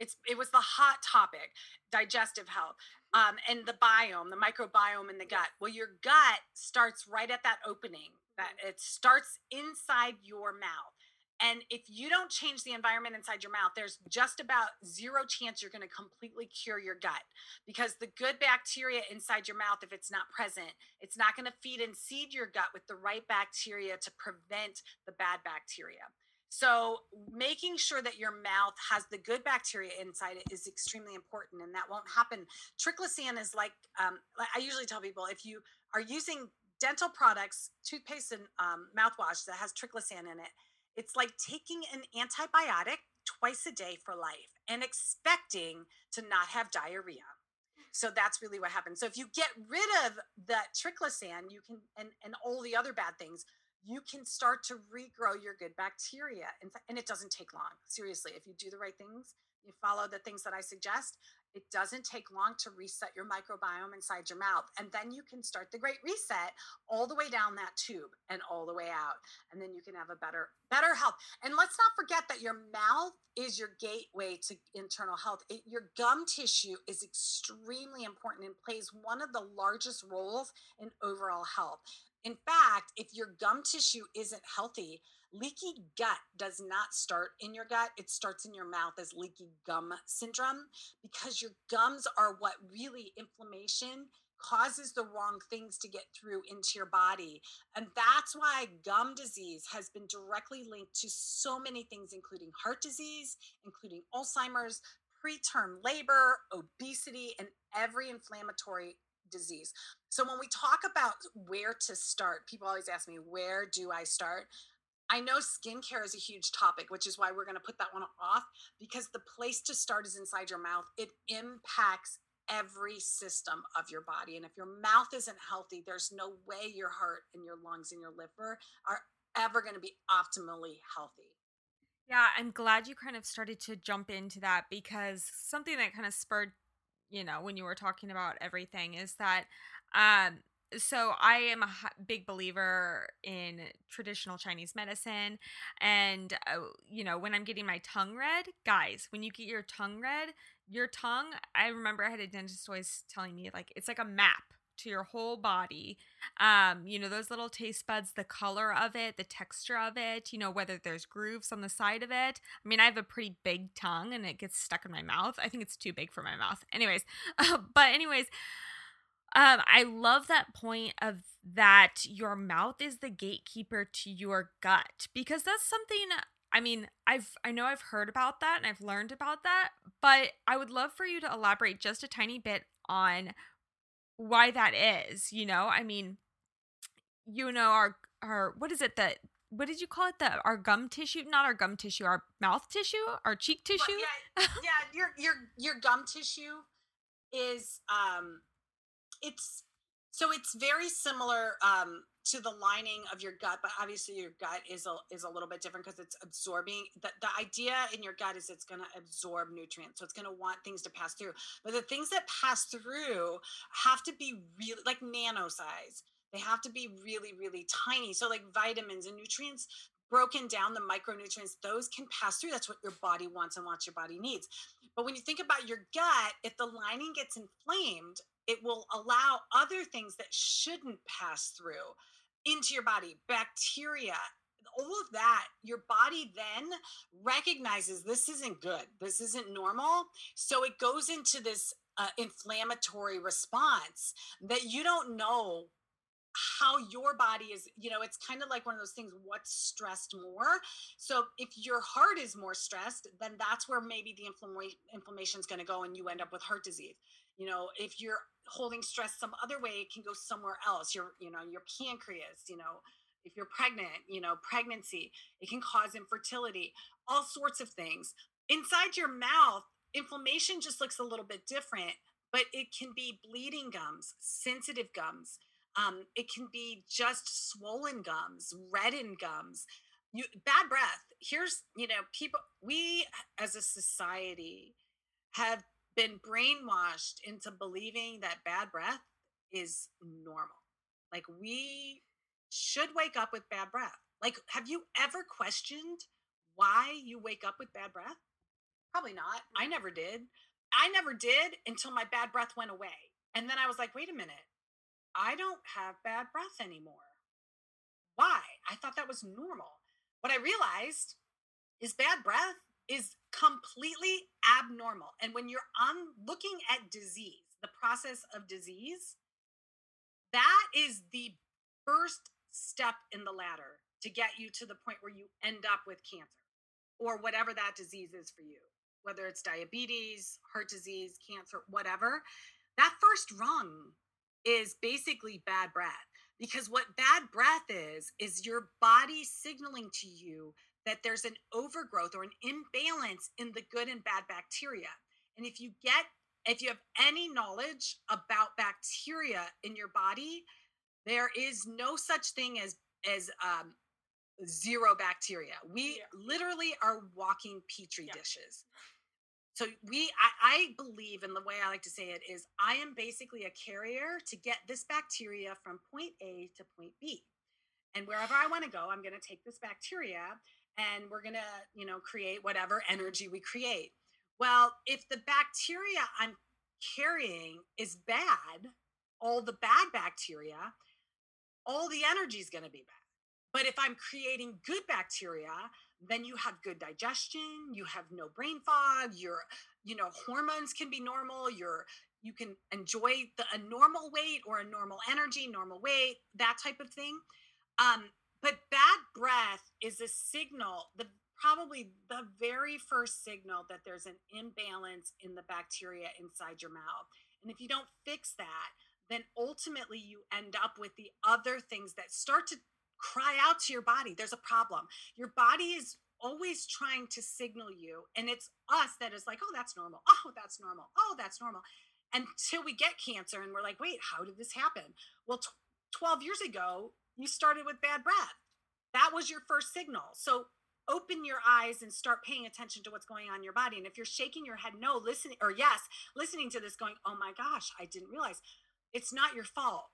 Speaker 2: it's it was the hot topic digestive health um, and the biome the microbiome in the gut well your gut starts right at that opening that it starts inside your mouth and if you don't change the environment inside your mouth, there's just about zero chance you're going to completely cure your gut because the good bacteria inside your mouth, if it's not present, it's not going to feed and seed your gut with the right bacteria to prevent the bad bacteria. So, making sure that your mouth has the good bacteria inside it is extremely important, and that won't happen. Triclosan is like, um, I usually tell people if you are using dental products, toothpaste, and um, mouthwash that has triclosan in it, it's like taking an antibiotic twice a day for life and expecting to not have diarrhea. So that's really what happens. So if you get rid of that triclosan, you can and and all the other bad things, you can start to regrow your good bacteria. And it doesn't take long. Seriously, if you do the right things, you follow the things that I suggest, it doesn't take long to reset your microbiome inside your mouth. And then you can start the great reset all the way down that tube and all the way out. And then you can have a better, better health. And let's not forget that your mouth is your gateway to internal health. It, your gum tissue is extremely important and plays one of the largest roles in overall health. In fact, if your gum tissue isn't healthy, leaky gut does not start in your gut. It starts in your mouth as leaky gum syndrome because your gums are what really inflammation causes the wrong things to get through into your body. And that's why gum disease has been directly linked to so many things, including heart disease, including Alzheimer's, preterm labor, obesity, and every inflammatory disease. So when we talk about where to start, people always ask me, where do I start? I know skincare is a huge topic, which is why we're going to put that one off because the place to start is inside your mouth. It impacts every system of your body. And if your mouth isn't healthy, there's no way your heart and your lungs and your liver are ever going to be optimally healthy.
Speaker 1: Yeah, I'm glad you kind of started to jump into that because something that kind of spurred you know, when you were talking about everything is that um so I am a big believer in traditional Chinese medicine and uh, you know, when I'm getting my tongue read, guys, when you get your tongue read, your tongue, I remember I had a dentist always telling me like it's like a map to your whole body. Um, you know, those little taste buds, the color of it, the texture of it, you know, whether there's grooves on the side of it. I mean, I have a pretty big tongue and it gets stuck in my mouth. I think it's too big for my mouth. Anyways, uh, but anyways, um, I love that point of that your mouth is the gatekeeper to your gut because that's something I mean, I've I know I've heard about that and I've learned about that, but I would love for you to elaborate just a tiny bit on why that is, you know? I mean, you know, our our what is it that what did you call it? The our gum tissue, not our gum tissue, our mouth tissue, our cheek tissue.
Speaker 2: Well, yeah, yeah, your your your gum tissue is um it's so it's very similar um to the lining of your gut, but obviously your gut is a is a little bit different because it's absorbing. The, the idea in your gut is it's going to absorb nutrients, so it's going to want things to pass through. But the things that pass through have to be really like nano size. They have to be really really tiny. So like vitamins and nutrients broken down the micronutrients those can pass through that's what your body wants and what your body needs but when you think about your gut if the lining gets inflamed it will allow other things that shouldn't pass through into your body, bacteria, all of that, your body then recognizes this isn't good. This isn't normal. So it goes into this uh, inflammatory response that you don't know how your body is you know it's kind of like one of those things what's stressed more? So if your heart is more stressed then that's where maybe the inflammation is going to go and you end up with heart disease. You know if you're holding stress some other way it can go somewhere else. Your you know your pancreas you know if you're pregnant you know pregnancy it can cause infertility all sorts of things. Inside your mouth inflammation just looks a little bit different but it can be bleeding gums sensitive gums um, it can be just swollen gums, reddened gums, you bad breath. Here's, you know, people we as a society have been brainwashed into believing that bad breath is normal. Like we should wake up with bad breath. Like, have you ever questioned why you wake up with bad breath? Probably not. I never did. I never did until my bad breath went away. And then I was like, wait a minute. I don't have bad breath anymore. Why? I thought that was normal. What I realized is bad breath is completely abnormal. And when you're on looking at disease, the process of disease, that is the first step in the ladder to get you to the point where you end up with cancer or whatever that disease is for you, whether it's diabetes, heart disease, cancer, whatever. That first rung is basically bad breath because what bad breath is is your body signaling to you that there's an overgrowth or an imbalance in the good and bad bacteria and if you get if you have any knowledge about bacteria in your body there is no such thing as as um, zero bacteria we yeah. literally are walking petri yeah. dishes so we I, I, believe in the way i like to say it is i am basically a carrier to get this bacteria from point a to point b. And wherever i want to go i'm going to take this bacteria and we're going to you know create whatever energy we create. Well if the bacteria i'm carrying is bad all the bad bacteria all the energy is going to be bad. But if i'm creating good bacteria then you have good digestion you have no brain fog your you know hormones can be normal your you can enjoy the, a normal weight or a normal energy normal weight that type of thing. Um but bad breath is a signal the probably the very first signal that there's an imbalance in the bacteria inside your mouth. And if you don't fix that then ultimately you end up with the other things that start to cry out to your body there's a problem. Your body is always trying to signal you and it's us that is like oh that's normal. Oh that's normal. Oh that's normal. Until we get cancer and we're like wait how did this happen? Well t- 12 years ago you started with bad breath. That was your first signal. So open your eyes and start paying attention to what's going on in your body. And if you're shaking your head no listening or yes listening to this going oh my gosh i didn't realize. It's not your fault.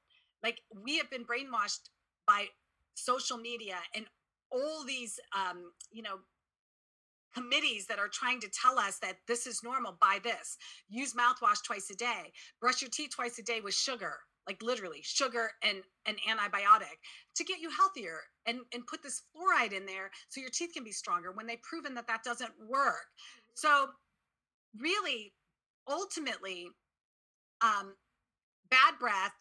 Speaker 2: Like we have been brainwashed by social media and all these um, you know committees that are trying to tell us that this is normal buy this. Use mouthwash twice a day. Brush your teeth twice a day with sugar like literally sugar and an antibiotic to get you healthier and and put this fluoride in there so your teeth can be stronger when they've proven that that doesn't work. Mm-hmm. so really ultimately um bad breath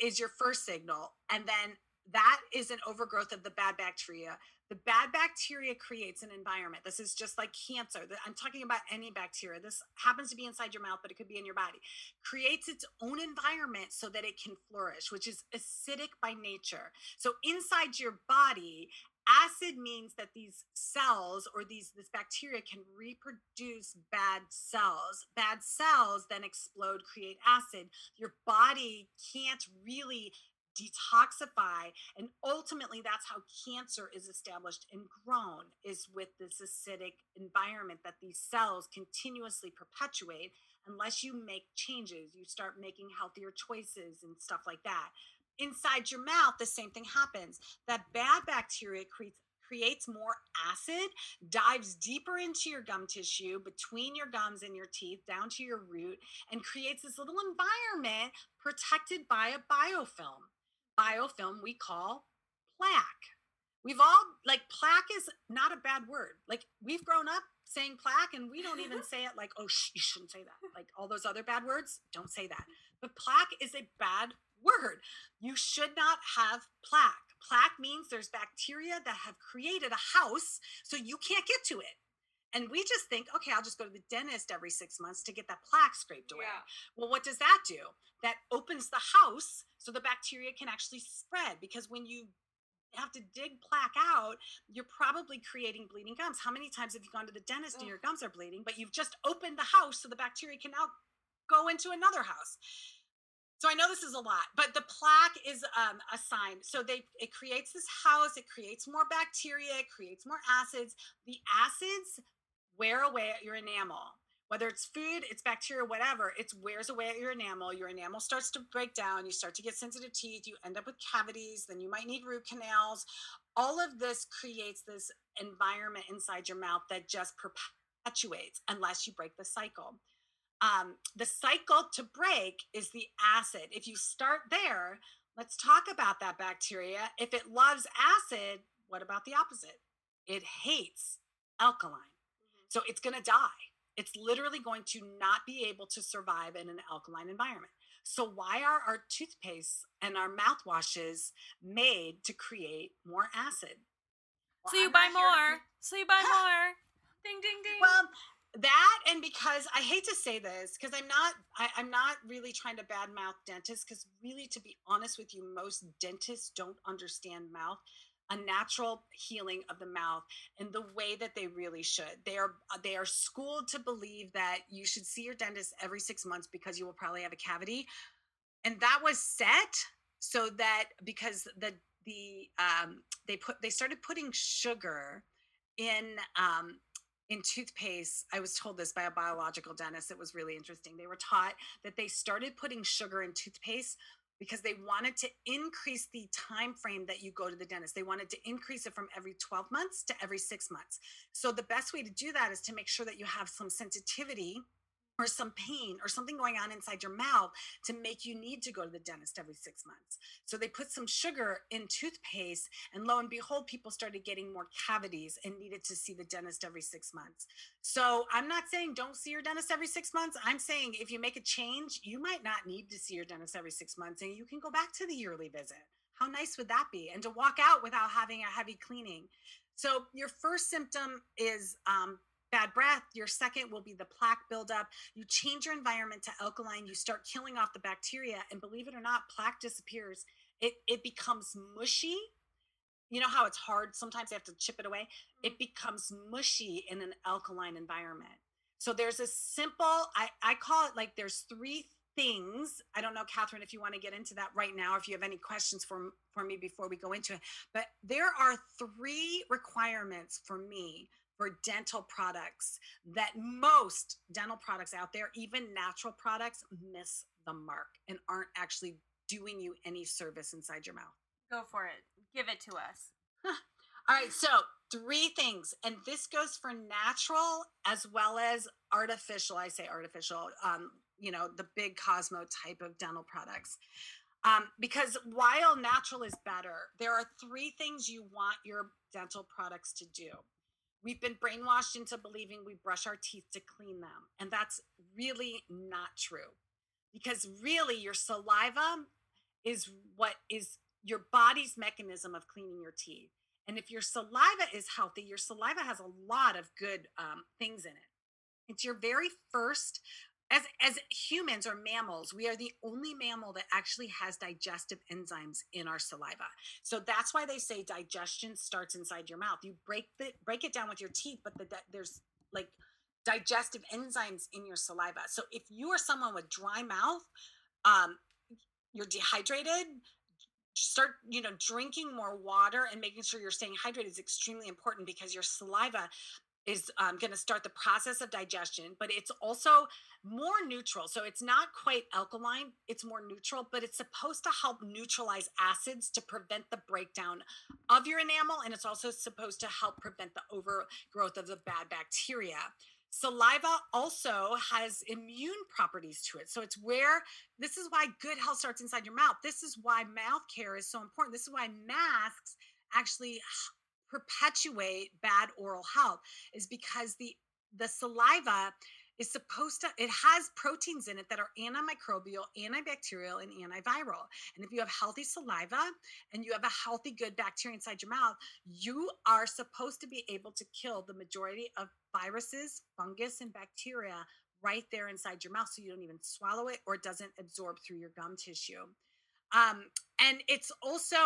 Speaker 2: is your first signal and then that is an overgrowth of the bad bacteria. The bad bacteria creates an environment. This is just like cancer. I'm talking about any bacteria. This happens to be inside your mouth, but it could be in your body. Creates its own environment so that it can flourish, which is acidic by nature. So inside your body, acid means that these cells or these this bacteria can reproduce bad cells bad cells then explode create acid your body can't really detoxify and ultimately that's how cancer is established and grown is with this acidic environment that these cells continuously perpetuate unless you make changes you start making healthier choices and stuff like that. Inside your mouth the same thing happens. That bad bacteria creates creates more acid, dives deeper into your gum tissue, between your gums and your teeth, down to your root, and creates this little environment protected by a biofilm biofilm we call plaque. We've all like plaque is not a bad word. Like we've grown up saying plaque, and we don't even say it like, oh, sh- you shouldn't say that. Like all those other bad words, don't say that. But plaque is a bad word. You should not have plaque. Plaque means there's bacteria that have created a house so you can't get to it. And we just think, okay, I'll just go to the dentist every six months to get that plaque scraped away.
Speaker 3: Yeah.
Speaker 2: Well, what does that do? That opens the house so the bacteria can actually spread because when you have to dig plaque out, you're probably creating bleeding gums. How many times have you gone to the dentist and your gums are bleeding, but you've just opened the house so the bacteria can now go into another house? So I know this is a lot, but the plaque is um, a sign. So they it creates this house, it creates more bacteria, it creates more acids. The acids wear away at your enamel. Whether it's food, it's bacteria, whatever, it wears away at your enamel. Your enamel starts to break down. You start to get sensitive teeth. You end up with cavities. Then you might need root canals. All of this creates this environment inside your mouth that just perpetuates unless you break the cycle. Um, the cycle to break is the acid. If you start there, let's talk about that bacteria. If it loves acid, what about the opposite? It hates alkaline. So it's going to die. It's literally going to not be able to survive in an alkaline environment. So, why are our toothpastes and our mouthwashes made to create more acid?
Speaker 3: So you buy
Speaker 2: here to
Speaker 3: more. So you buy more. Ding ding ding.
Speaker 2: Well, that and because I hate to say this, because I'm not, I, I'm not really trying to badmouth dentists. Because really, to be honest with you, most dentists don't understand mouth, a natural healing of the mouth, in the way that they really should. They are uh, they are schooled to believe that you should see your dentist every six months because you will probably have a cavity, and that was set so that because the the um, they put they started putting sugar in um, in toothpaste, I was told this by a biological dentist. It was really interesting. They were taught that they started putting sugar in toothpaste because they wanted to increase the time frame that you go to the dentist. They wanted to increase it from every 12 months to every 6 months. So the best way to do that is to make sure that you have some sensitivity or some pain or something going on inside your mouth to make you need to go to the dentist every 6 months. So they put some sugar in toothpaste and lo and behold people started getting more cavities and needed to see the dentist every 6 months. So I'm not saying don't see your dentist every 6 months. I'm saying if you make a change, you might not need to see your dentist every 6 months and you can go back to the yearly visit. How nice would that be? And to walk out without having a heavy cleaning. So your first symptom is um, bad breath. Your second will be the plaque buildup. You change your environment to alkaline. You start killing off the bacteria, and believe it or not, plaque disappears. It it becomes mushy. You know how it's hard. Sometimes you have to chip it away. It mm-hmm. becomes mushy in an alkaline environment. So there's a simple. I I call it like there's three things. I don't know, Catherine, if you want to get into that right now, if you have any questions for for me before we go into it. But there are three requirements for me for dental products that most dental products out there, even natural products, miss the mark and aren't actually doing you any service inside your mouth.
Speaker 3: Go for it. Give it to us.
Speaker 2: All right, so three things, and this goes for natural as well as artificial. I say artificial, um, you know, the big Cosmo type of dental products. Um, because while natural is better, there are three things you want your dental products to do. We've been brainwashed into believing we brush our teeth to clean them, and that's really not true. Because really, your saliva is what is your body's mechanism of cleaning your teeth. And if your saliva is healthy, your saliva has a lot of good um, things in it. It's your very first, as, as humans or mammals, we are the only mammal that actually has digestive enzymes in our saliva. So that's why they say digestion starts inside your mouth. You break the break it down with your teeth, but the, there's like digestive enzymes in your saliva. So if you are someone with dry mouth, um, you're dehydrated, start you know drinking more water and making sure you're staying hydrated is extremely important because your saliva is um, going to start the process of digestion but it's also more neutral so it's not quite alkaline it's more neutral but it's supposed to help neutralize acids to prevent the breakdown of your enamel and it's also supposed to help prevent the overgrowth of the bad bacteria Saliva also has immune properties to it. So it's where this is why good health starts inside your mouth. This is why mouth care is so important. This is why masks actually perpetuate bad oral health is because the the saliva is supposed to it has proteins in it that are antimicrobial antibacterial and antiviral. And if you have healthy saliva and you have a healthy good bacteria inside your mouth you are supposed to be able to kill the majority of viruses fungus and bacteria right there inside your mouth so you don't even swallow it or it doesn't absorb through your gum tissue. Um, and it's also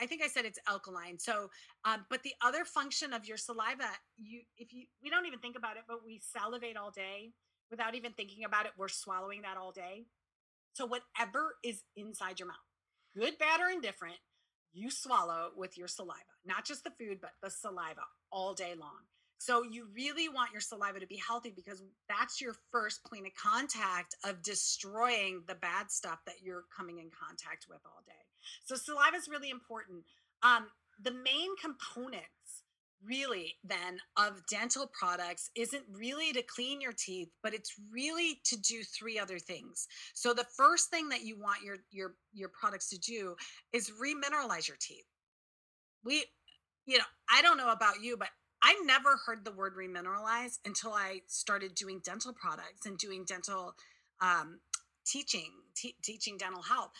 Speaker 2: i think i said it's alkaline. So um, but the other function of your saliva you if you we don't even think about it but we salivate all day without even thinking about it we're swallowing that all day so whatever is inside your mouth good bad or indifferent you swallow with your saliva not just the food but the saliva all day long so you really want your saliva to be healthy because that's your first point of contact of destroying the bad stuff that you're coming in contact with all day. So saliva is really important. Um, the main components really then of dental products isn't really to clean your teeth but it's really to do three other things so the first thing that you want your your your products to do is remineralize your teeth we you know i don't know about you but I never heard the word remineralize until I started doing dental products and doing dental um, teaching, teaching dental health.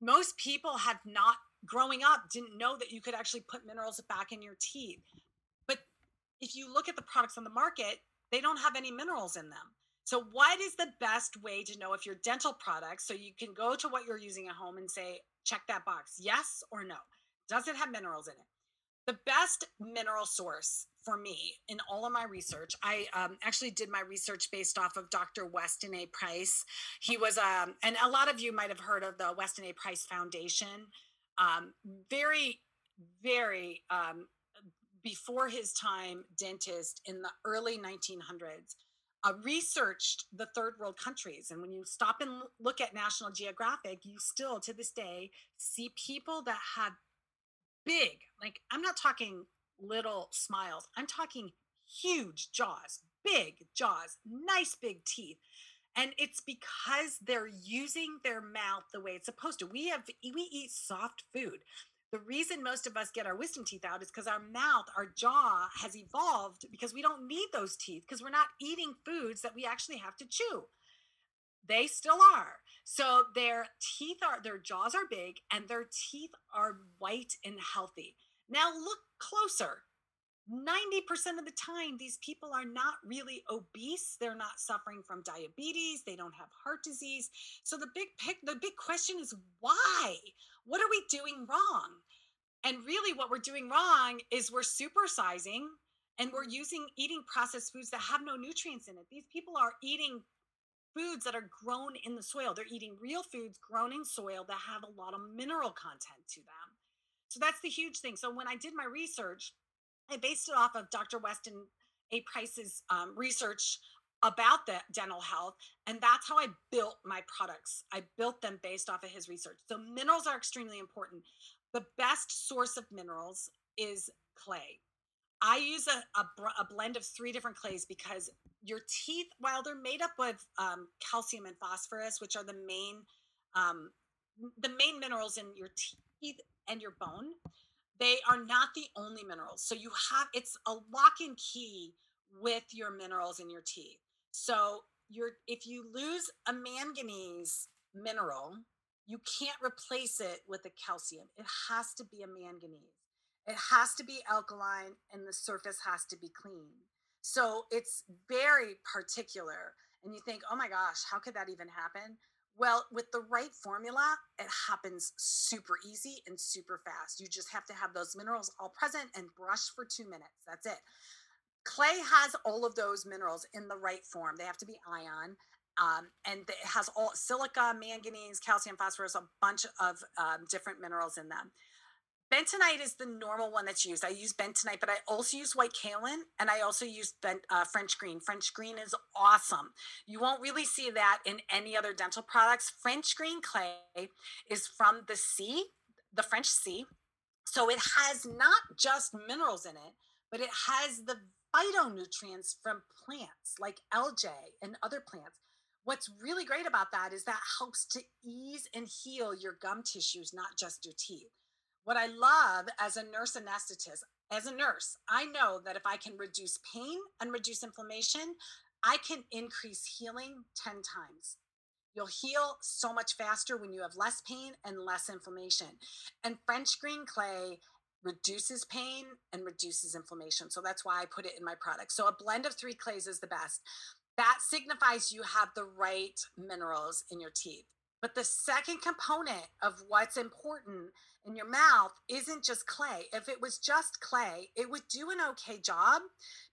Speaker 2: Most people have not, growing up, didn't know that you could actually put minerals back in your teeth. If you look at the products on the market, they don't have any minerals in them. So, what is the best way to know if your dental products, so you can go to what you're using at home and say, check that box, yes or no? Does it have minerals in it? the best mineral source for me in all of my research i um, actually did my research based off of dr weston a price he was um, and a lot of you might have heard of the weston a price foundation um, very very um, before his time dentist in the early 1900s uh, researched the third world countries and when you stop and look at national geographic you still to this day see people that have big, like I'm not talking little smiles, I'm talking huge jaws, big jaws, nice big teeth. And it's because they're using their mouth the way it's supposed to. We have we eat soft food. The reason most of us get our wisdom teeth out is because our mouth, our jaw has evolved because we don't need those teeth because we're not eating foods that we actually have to chew. They still are. So their teeth are, their jaws are big and their teeth are white and healthy. Now look closer. 90% of the time, these people are not really obese. They're not suffering from diabetes. They don't have heart disease. So the big pick, the big question is why? What are we doing wrong? And really, what we're doing wrong is we're supersizing and we're using eating processed foods that have no nutrients in it. These people are eating foods that are grown in the soil. They're eating real foods grown in soil that have a lot of mineral content to them. So that's the huge thing. So when I did my research, I based it off of Dr. Weston A. Price's um, research about the dental health, and that's how I built my products. I built them based off of his research. So minerals are extremely important. The best source of minerals is clay. I use a, a, a, blend of three different clays because your teeth, while they're made up of um, calcium and phosphorus, which are the main um, the main minerals in your teeth and your bone, they are not the only minerals. So you have it's a lock and key with your minerals in your teeth. So you're if you lose a manganese mineral, you can't replace it with a calcium. It has to be a manganese. It has to be alkaline and the surface has to be clean. So it's very particular. And you think, oh my gosh, how could that even happen? Well, with the right formula, it happens super easy and super fast. You just have to have those minerals all present and brush for two minutes. That's it. Clay has all of those minerals in the right form. They have to be ion. Um, and it has all silica, manganese, calcium, phosphorus, a bunch of um, different minerals in them. Bentonite is the normal one that's used. I use bentonite, but I also use white kaolin and I also use bent, uh, French green. French green is awesome. You won't really see that in any other dental products. French green clay is from the sea, the French sea. So it has not just minerals in it, but it has the phytonutrients from plants like algae and other plants. What's really great about that is that helps to ease and heal your gum tissues, not just your teeth what I love as a nurse anesthetist, as a nurse, I know that if I can reduce pain and reduce inflammation, I can increase healing 10 times. You'll heal so much faster when you have less pain and less inflammation. And French green clay reduces pain and reduces inflammation. So that's why I put it in my product. So a blend of three clays is the best. That signifies you have the right minerals in your teeth. But the second component of what's important in your mouth isn't just clay. If it was just clay, it would do an okay job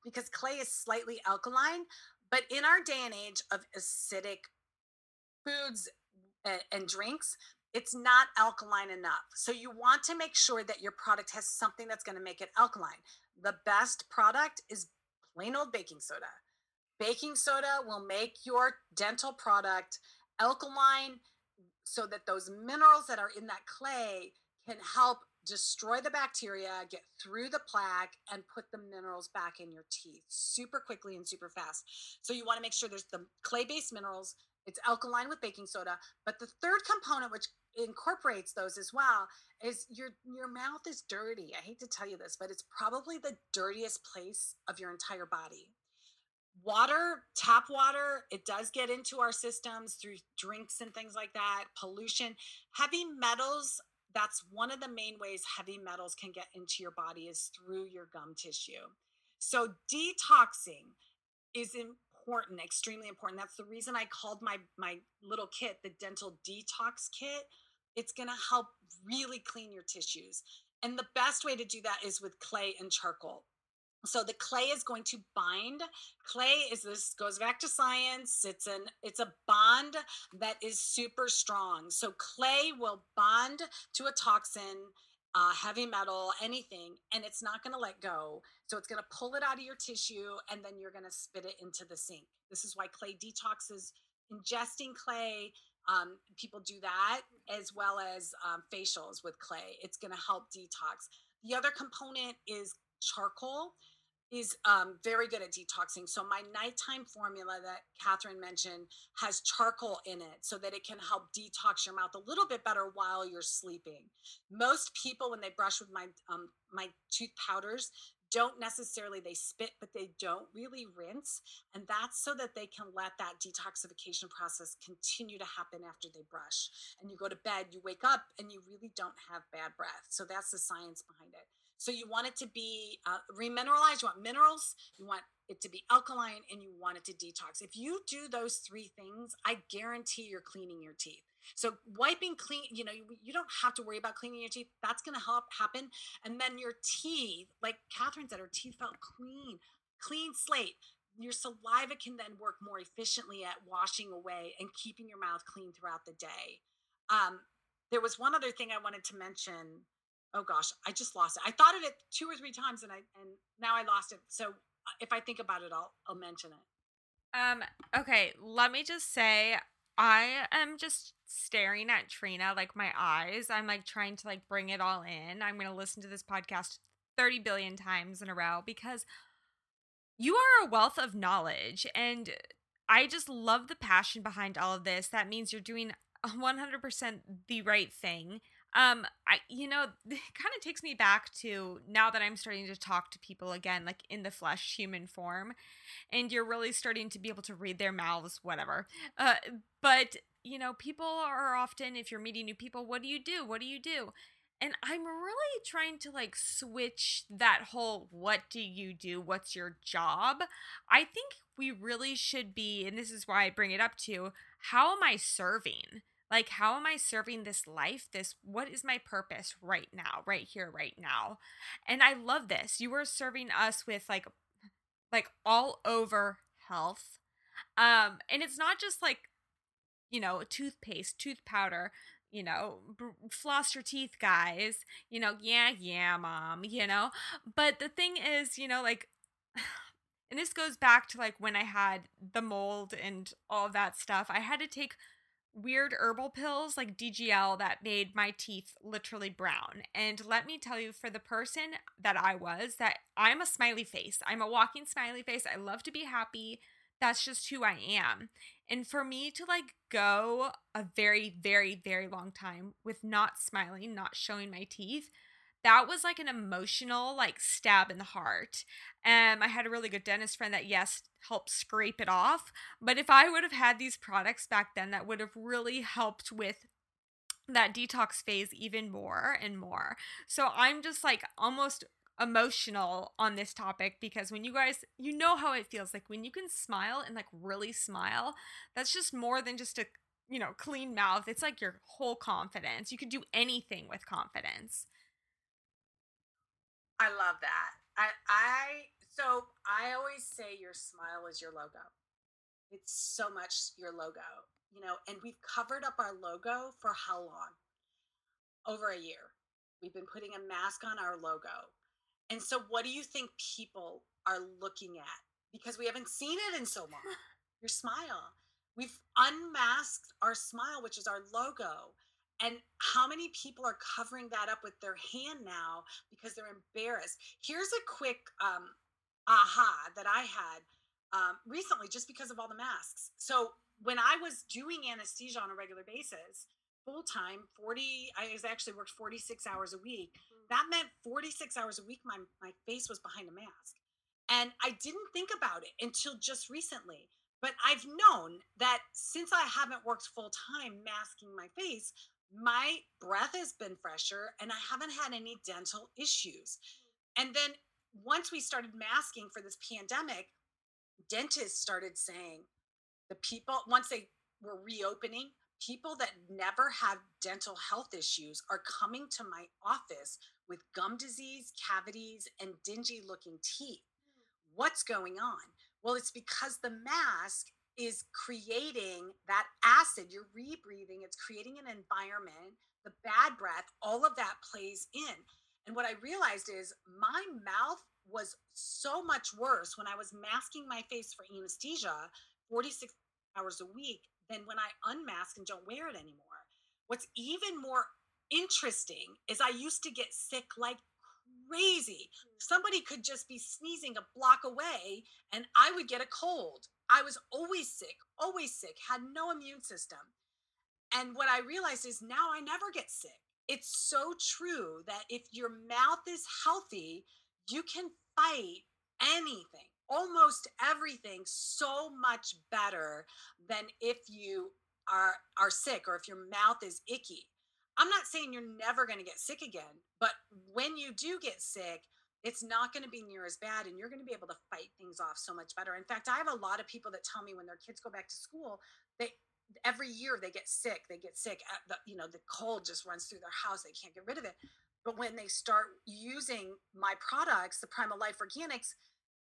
Speaker 2: because clay is slightly alkaline. But in our day and age of acidic foods and, drinks, it's not alkaline enough. So you want to make sure that your product has something that's going to make it alkaline. The best product is plain old baking soda. Baking soda will make your dental product alkaline so that those minerals that are in that clay can help destroy the bacteria, get through the plaque, and put the minerals back in your teeth super quickly and super fast. So you want to make sure there's the clay based minerals. It's alkaline with baking soda. But the third component, which incorporates those as well, is your your mouth is dirty. I hate to tell you this, but it's probably the dirtiest place of your entire body water, tap water, it does get into our systems through drinks and things like that, pollution, heavy metals. That's one of the main ways heavy metals can get into your body is through your gum tissue. So, detoxing is important, extremely important. That's the reason I called my my little kit the dental detox kit. It's going to help really clean your tissues. And the best way to do that is with clay and charcoal so the clay is going to bind. Clay is this goes back to science. It's an it's a bond that is super strong. So clay will bond to a toxin uh, heavy metal anything and it's not going to let go. So it's going to pull it out of your tissue and then you're going to spit it into the sink. This is why clay detoxes. Ingesting clay um, people do that as well as um, facials with clay. It's going to help detox. The other component is charcoal is um, very good at detoxing. So my nighttime formula that Catherine mentioned has charcoal in it so that it can help detox your mouth a little bit better while you're sleeping. Most people, when they brush with my um, my tooth powders, don't necessarily they spit, but they don't really rinse, and that's so that they can let that detoxification process continue to happen after they brush. And you go to bed, you wake up, and you really don't have bad breath. So that's the science behind it. So you want it to be uh, remineralized, you want minerals, you want it to be alkaline, and you want it to detox. If you do those three things, I guarantee you're cleaning your teeth. So wiping clean, you know, you, you don't have to worry about cleaning your teeth. That's going to help happen. And then your teeth, like Catherine said, her teeth felt clean, clean slate. Your saliva can then work more efficiently at washing away and keeping your mouth clean throughout the day. Um, there was one other thing I wanted to mention oh gosh, I just lost it. I thought of it two or three times and I and now I lost it. So uh, if I think about it, I'll I'll mention it.
Speaker 1: Um. Okay. Let me just say, I am just staring at Trina like my eyes. I'm like trying to like bring it all in. I'm gonna listen to this podcast thirty billion times in a row because you are a wealth of knowledge and I just love the passion behind all of this. That means you're doing 100% the right thing um, I you know, it kind of takes me back to now that I'm starting to talk to people again, like in the flesh, human form, and you're really starting to be able to read their mouths, whatever. Uh, but you know, people are often, if you're meeting new people, what do you do? What do you do? And I'm really trying to like switch that whole what do you do? What's your job? I think we really should be, and this is why I bring it up to how am I serving? Like, how am I serving this life? This, what is my purpose right now, right here, right now? And I love this. You were serving us with like, like all over health. Um, and it's not just like, you know, toothpaste, tooth powder, you know, floss your teeth, guys. You know, yeah, yeah, mom, you know. But the thing is, you know, like, and this goes back to like when I had the mold and all that stuff. I had to take weird herbal pills like DGL that made my teeth literally brown. And let me tell you, for the person that I was, that I'm a smiley face. I'm a walking smiley face. I love to be happy. That's just who I am. And for me to like go a very, very, very long time with not smiling, not showing my teeth,
Speaker 3: that was like an emotional like stab in the heart. And I had a really good dentist friend that yes helped scrape it off. But if I would have had these products back then, that would have really helped with that detox phase even more and more. So I'm just like almost emotional on this topic because when you guys you know how it feels like when you can smile and like really smile that's just more than just a you know clean mouth it's like your whole confidence you can do anything with confidence
Speaker 2: i love that i i so i always say your smile is your logo it's so much your logo you know and we've covered up our logo for how long over a year we've been putting a mask on our logo and so, what do you think people are looking at? Because we haven't seen it in so long. Your smile. We've unmasked our smile, which is our logo. And how many people are covering that up with their hand now because they're embarrassed? Here's a quick um, aha that I had um, recently just because of all the masks. So, when I was doing anesthesia on a regular basis, full time, 40, I actually worked 46 hours a week that meant 46 hours a week my, my face was behind a mask and i didn't think about it until just recently but i've known that since i haven't worked full time masking my face my breath has been fresher and i haven't had any dental issues and then once we started masking for this pandemic dentists started saying the people once they were reopening people that never have dental health issues are coming to my office with gum disease, cavities, and dingy looking teeth. What's going on? Well, it's because the mask is creating that acid. You're rebreathing, it's creating an environment, the bad breath, all of that plays in. And what I realized is my mouth was so much worse when I was masking my face for anesthesia 46 hours a week than when I unmask and don't wear it anymore. What's even more interesting is I used to get sick like crazy. Mm. Somebody could just be sneezing a block away and I would get a cold. I was always sick, always sick, had no immune system. And what I realized is now I never get sick. It's so true that if your mouth is healthy, you can fight anything, almost everything, so much better than if you are, are sick or if your mouth is icky. I'm not saying you're never going to get sick again, but when you do get sick, it's not going to be near as bad and you're going to be able to fight things off so much better. In fact, I have a lot of people that tell me when their kids go back to school, they every year they get sick, they get sick, uh, the, you know, the cold just runs through their house, they can't get rid of it. But when they start using my products, the Primal Life Organics,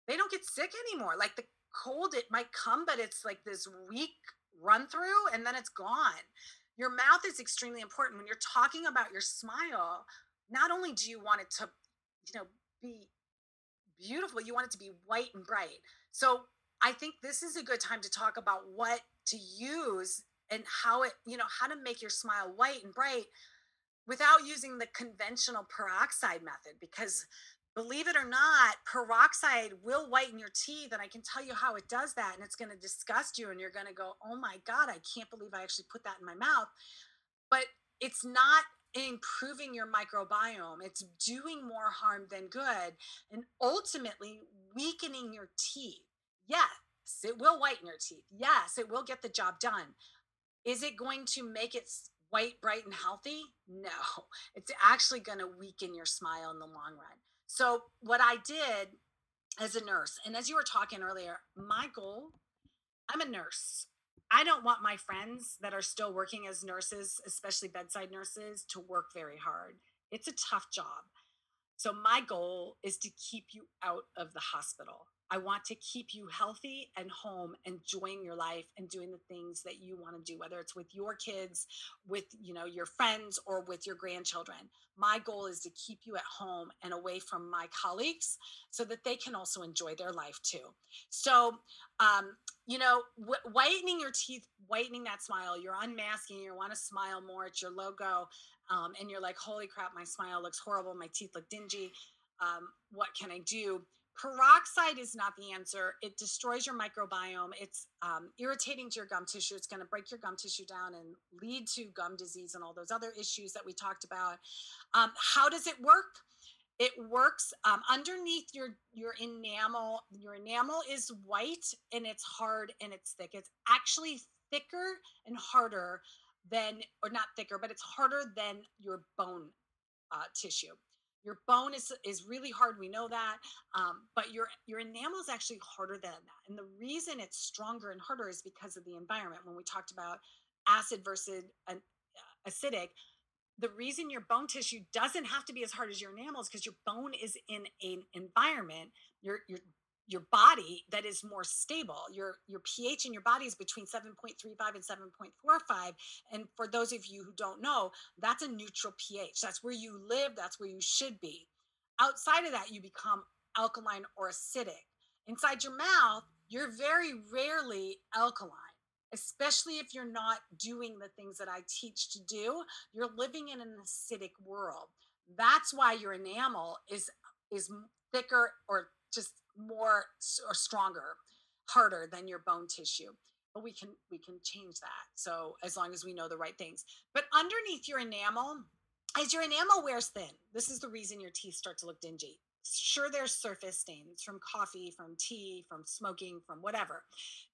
Speaker 2: they don't get sick anymore. Like the cold it might come, but it's like this week run through and then it's gone your mouth is extremely important. When you're talking about your smile not only do you want it to you know be beautiful you want it to be white and bright. So i think this is a good time to talk about what to use and how it you know how to make your smile white and bright without using the conventional peroxide method because believe it or not, peroxide will whiten your teeth. And I can tell you how it does that. And it's going to disgust you. And you're going to go, oh my God, I can't believe I actually put that in my mouth. But it's not improving your microbiome, it's doing more harm than good. And ultimately, weakening your teeth. Yes, it will whiten your teeth. Yes, it will get the job done. Is it going to make it white, bright, and healthy? No, it's actually going to weaken your smile in the long run. So, what I did as a nurse, and as you were talking earlier, my goal I'm a nurse. I don't want my friends that are still working as nurses, especially bedside nurses, to work very hard. It's a tough job. So, my goal is to keep you out of the hospital. I want to keep you healthy and home, enjoying your life and doing the things that you want to do, whether it's with your kids, with you know your friends, or with your grandchildren. My goal is to keep you at home and away from my colleagues, so that they can also enjoy their life too. So, um, you know, w- whitening your teeth, whitening that smile. You're unmasking. You want to smile more. It's your logo, um, and you're like, "Holy crap, my smile looks horrible. My teeth look dingy. Um, what can I do?" Peroxide is not the answer. It destroys your microbiome. It's um, irritating to your gum tissue. It's going to break your gum tissue down and lead to gum disease and all those other issues that we talked about. Um, how does it work? It works um, underneath your your enamel. Your enamel is white and it's hard and it's thick. It's actually thicker and harder than, or not thicker, but it's harder than your bone uh, tissue. Your bone is is really hard. We know that, um, but your your enamel is actually harder than that. And the reason it's stronger and harder is because of the environment. When we talked about acid versus an, uh, acidic, the reason your bone tissue doesn't have to be as hard as your enamel is because your bone is in an environment. Your your your body that is more stable. Your your pH in your body is between 7.35 and 7.45. And for those of you who don't know, that's a neutral pH. That's where you live, that's where you should be. Outside of that, you become alkaline or acidic. Inside your mouth, you're very rarely alkaline, especially if you're not doing the things that I teach to do. You're living in an acidic world. That's why your enamel is is thicker or just more or stronger, harder than your bone tissue. But we can we can change that. So as long as we know the right things. But underneath your enamel, as your enamel wears thin, this is the reason your teeth start to look dingy sure there's surface stains from coffee from tea from smoking from whatever.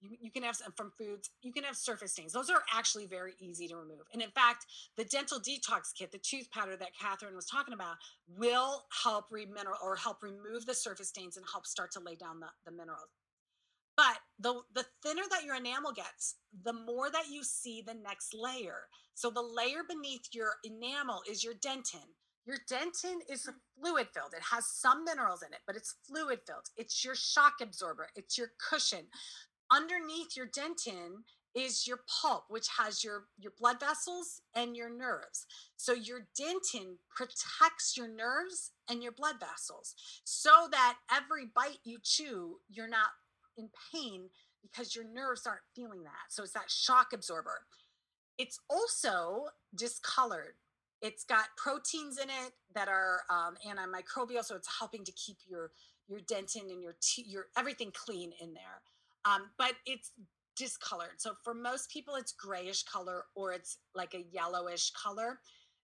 Speaker 2: You, you can have some from foods you can have surface stains. Those are actually very easy to remove. And in fact the dental detox kit the tooth powder that catherine was talking about will help remineral or help remove the surface stains and help start to lay down the, the minerals. But the the thinner that your enamel gets the more that you see the next layer. So the layer beneath your enamel is your dentin your dentin is fluid filled. It has some minerals in it, but it's fluid filled. It's your shock absorber, it's your cushion. Underneath your dentin is your pulp, which has your, your blood vessels and your nerves. So your dentin protects your nerves and your blood vessels so that every bite you chew, you're not in pain because your nerves aren't feeling that. So it's that shock absorber. It's also discolored it's got proteins in it that are um, antimicrobial, so it's helping to keep your your dentin and your te- your everything clean in there. Um, but it's discolored. So for most people, it's grayish color or it's like a yellowish color.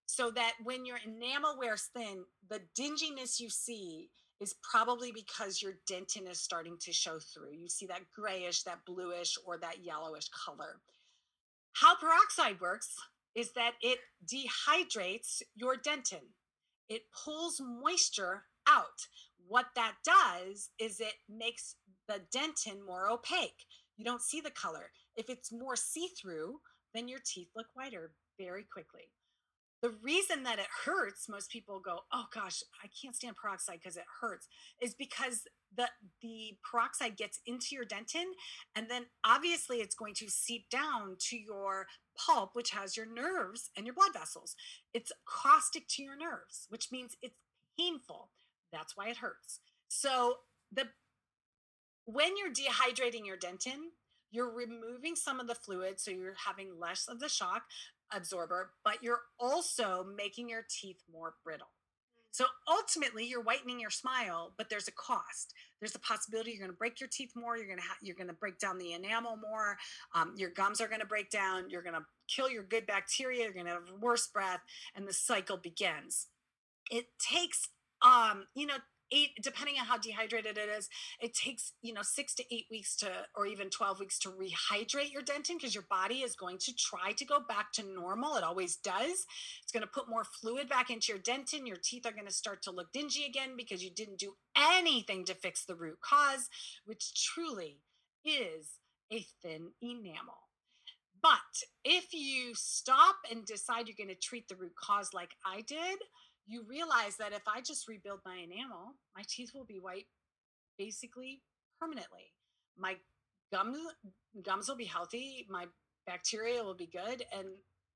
Speaker 2: So that when your enamel wears thin, the dinginess you see is probably because your dentin is starting to show through. You see that grayish, that bluish, or that yellowish color. How peroxide works is that it dehydrates your dentin. It pulls moisture out. What that does is it makes the dentin more opaque. You don't see the color. If it's more see through, then your teeth look whiter very quickly the reason that it hurts most people go oh gosh i can't stand peroxide because it hurts is because the the peroxide gets into your dentin and then obviously it's going to seep down to your pulp which has your nerves and your blood vessels. It's caustic to your nerves which means it's painful. That's why it hurts. So the when you're dehydrating your dentin you're removing some of the fluid so you're having less of the shock absorber, but you're also making your teeth more brittle. So ultimately, you're whitening your smile, but there's a cost. There's a possibility you're going to break your teeth more. You're going to ha- you're going to break down the enamel more. Um, your gums are going to break down. You're going to kill your good bacteria. You're going to have worse breath, and the cycle begins. It takes um, you know eight depending on how dehydrated it is it takes you know six to eight weeks to or even 12 weeks to rehydrate your dentin because your body is going to try to go back to normal. It always does. It's going to put more fluid back into your dentin. Your teeth are going to start to look dingy again because you didn't do anything to fix the root cause which truly is a thin enamel. But if you stop and decide you're going to treat the root cause like I did, you realize that if I just rebuild my enamel, my teeth will be white basically permanently. My gums gums will be healthy, my bacteria will be good and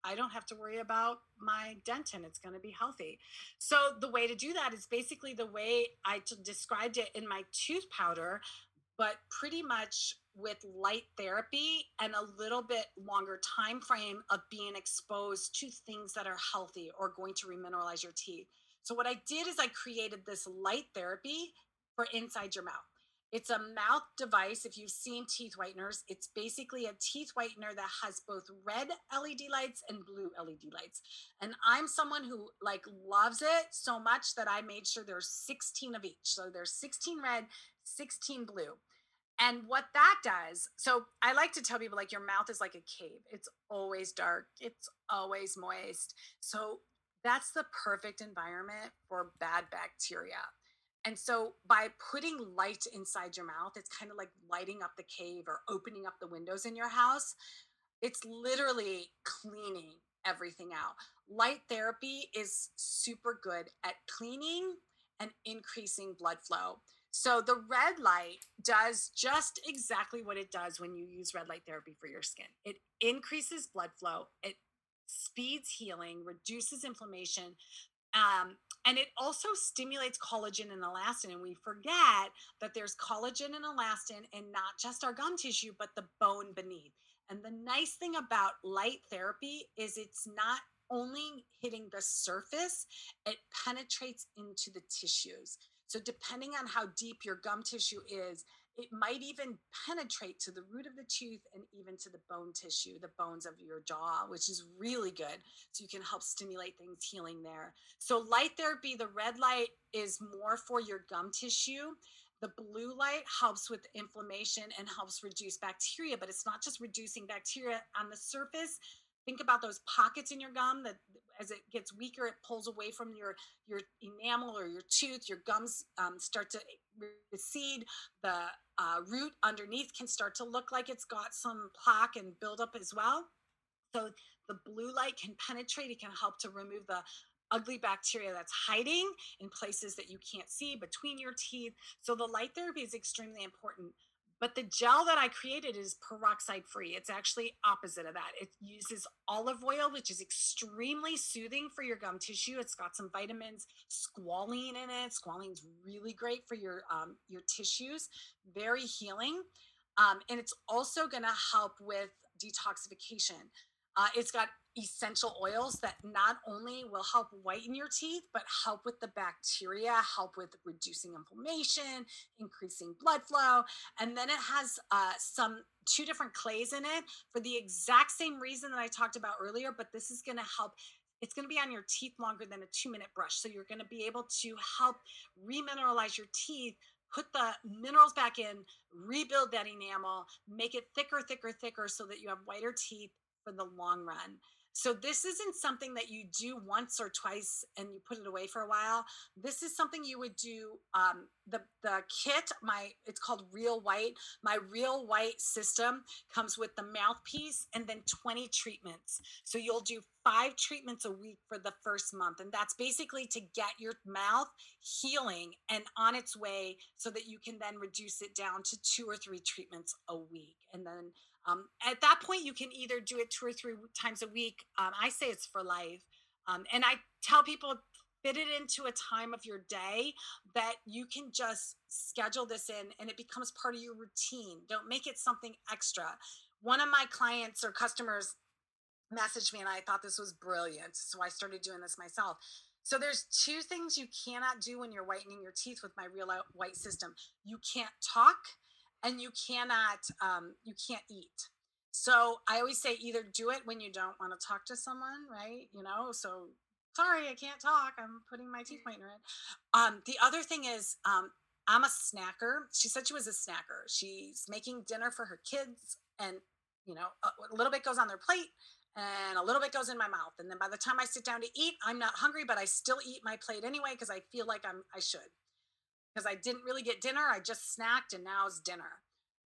Speaker 2: I don't have to worry about my dentin. It's going to be healthy. So the way to do that is basically the way I t- described it in my tooth powder, but pretty much with light therapy and a little bit longer time frame of being exposed to things that are healthy or going to remineralize your teeth. So what I did is I created this light therapy for inside your mouth. It's a mouth device. If you've seen teeth whiteners, it's basically a teeth whitener that has both red LED lights and blue LED lights. And I'm someone who like loves it so much that I made sure there's 16 of each. So there's 16 red, 16 blue. And what that does, so I like to tell people like your mouth is like a cave. It's always dark, it's always moist. So that's the perfect environment for bad bacteria. And so by putting light inside your mouth, it's kind of like lighting up the cave or opening up the windows in your house. It's literally cleaning everything out. Light therapy is super good at cleaning and increasing blood flow. So the red light does just exactly what it does when you use red light therapy for your skin. It increases blood flow, it speeds healing, reduces inflammation, um, and it also stimulates collagen and elastin. And we forget that there's collagen and elastin in not just our gum tissue, but the bone beneath. And the nice thing about light therapy is it's not only hitting the surface, it penetrates into the tissues. So, depending on how deep your gum tissue is, it might even penetrate to the root of the tooth and even to the bone tissue, the bones of your jaw, which is really good. So you can help stimulate things healing there. So, light therapy, the red light is more for your gum tissue. The blue light helps with inflammation and helps reduce bacteria, but it's not just reducing bacteria on the surface. Think about those pockets in your gum that as it gets weaker, it pulls away from your your enamel or your tooth. Your gums um, start to recede. The uh, root underneath can start to look like it's got some plaque and buildup as well. So the blue light can penetrate. It can help to remove the ugly bacteria that's hiding in places that you can't see between your teeth. So the light therapy is extremely important. But the gel that I created is peroxide free. It's actually opposite of that. It uses olive oil, which is extremely soothing for your gum tissue. It's got some vitamins, squalene in it. Squalene's really great for your um, your tissues, very healing. Um, and it's also going to help with detoxification. Uh, it's got essential oils that not only will help whiten your teeth, but help with the bacteria, help with reducing inflammation, increasing blood flow. And then it has uh, some two different clays in it for the exact same reason that I talked about earlier, but this is going to help it's going to be on your teeth longer than a two minute brush. So you're going to be able to help remineralize your teeth, put the minerals back in, rebuild that enamel, make it thicker, thicker, thicker so that you have whiter teeth for the long run. So this isn't something that you do once or twice and you put it away for a while. This is something you would do. Um, the the kit, my it's called Real White. My Real White system comes with the mouthpiece and then 20 treatments. So you'll do five treatments a week for the first month, and that's basically to get your mouth healing and on its way, so that you can then reduce it down to two or three treatments a week, and then um, at that point, you can either do it two or three times a week. Um, I say it's for life. Um, and I tell people fit it into a time of your day that you can just schedule this in and it becomes part of your routine. Don't make it something extra. One of my clients or customers messaged me and I thought this was brilliant. So I started doing this myself. So there's two things you cannot do when you're whitening your teeth with my real white system. You can't talk and you cannot um, you can't eat. So i always say either do it when you don't want to talk to someone right? You know so sorry i can't talk i'm putting my teeth whitener in. Um, the other thing is um, i'm a snacker. She said she was a snacker. She's making dinner for her kids and you know a, a little bit goes on their plate and a little bit goes in my mouth. And then by the time i sit down to eat i'm not hungry but i still eat my plate anyway because i feel like i'm i should because I didn't really get dinner. I just snacked and now it's dinner.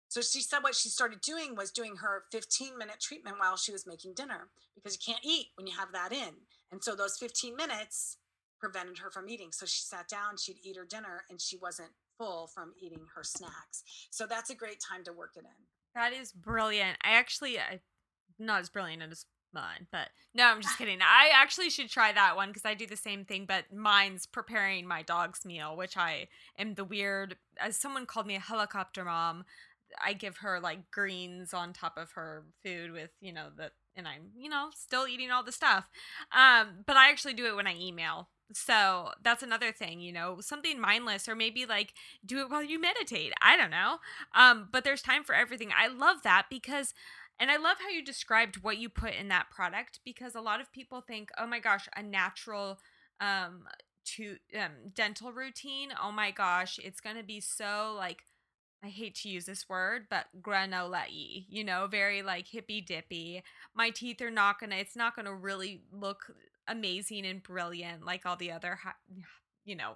Speaker 2: So she said what she started doing was doing her 15 minute treatment while she was making dinner because you can't eat when you have that in. And so those 15 minutes prevented her from eating. So she sat down, she'd eat her dinner, and she wasn't full from eating her snacks. So that's a great time to work it in.
Speaker 3: That is brilliant. I actually, I, not as brilliant as mine. But no, I'm just kidding. I actually should try that one because I do the same thing, but mine's preparing my dog's meal, which I am the weird, as someone called me a helicopter mom. I give her like greens on top of her food with, you know, the and I'm, you know, still eating all the stuff. Um, but I actually do it when I email
Speaker 1: so that's another thing, you know, something mindless or maybe like do it while you meditate. I don't know. Um, but there's time for everything. I love that because and I love how you described what you put in that product because a lot of people think, "Oh my gosh, a natural um to um dental routine. Oh my gosh, it's to be so like I hate to use this word, but granola y, you know, very like hippy dippy. My teeth are not gonna, it's not gonna really look amazing and brilliant like all the other, you know,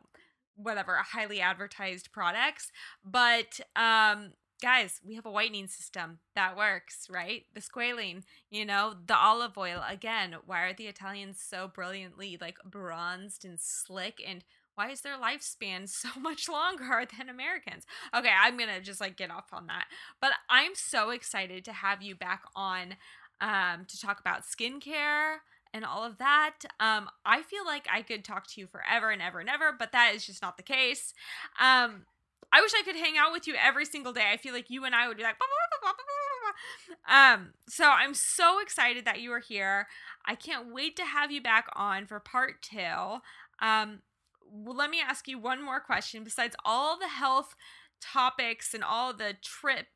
Speaker 1: whatever, highly advertised products. But, um, guys, we have a whitening system that works, right? The squalene, you know, the olive oil. Again, why are the Italians so brilliantly like bronzed and slick and why is their lifespan so much longer than Americans? Okay, I'm gonna just like get off on that. But I'm so excited to have you back on um, to talk about skincare and all of that. Um, I feel like I could talk to you forever and ever and ever, but that is just not the case. Um, I wish I could hang out with you every single day. I feel like you and I would be like, um, so I'm so excited that you are here. I can't wait to have you back on for part two. Um, well, let me ask you one more question. Besides all the health topics and all the trip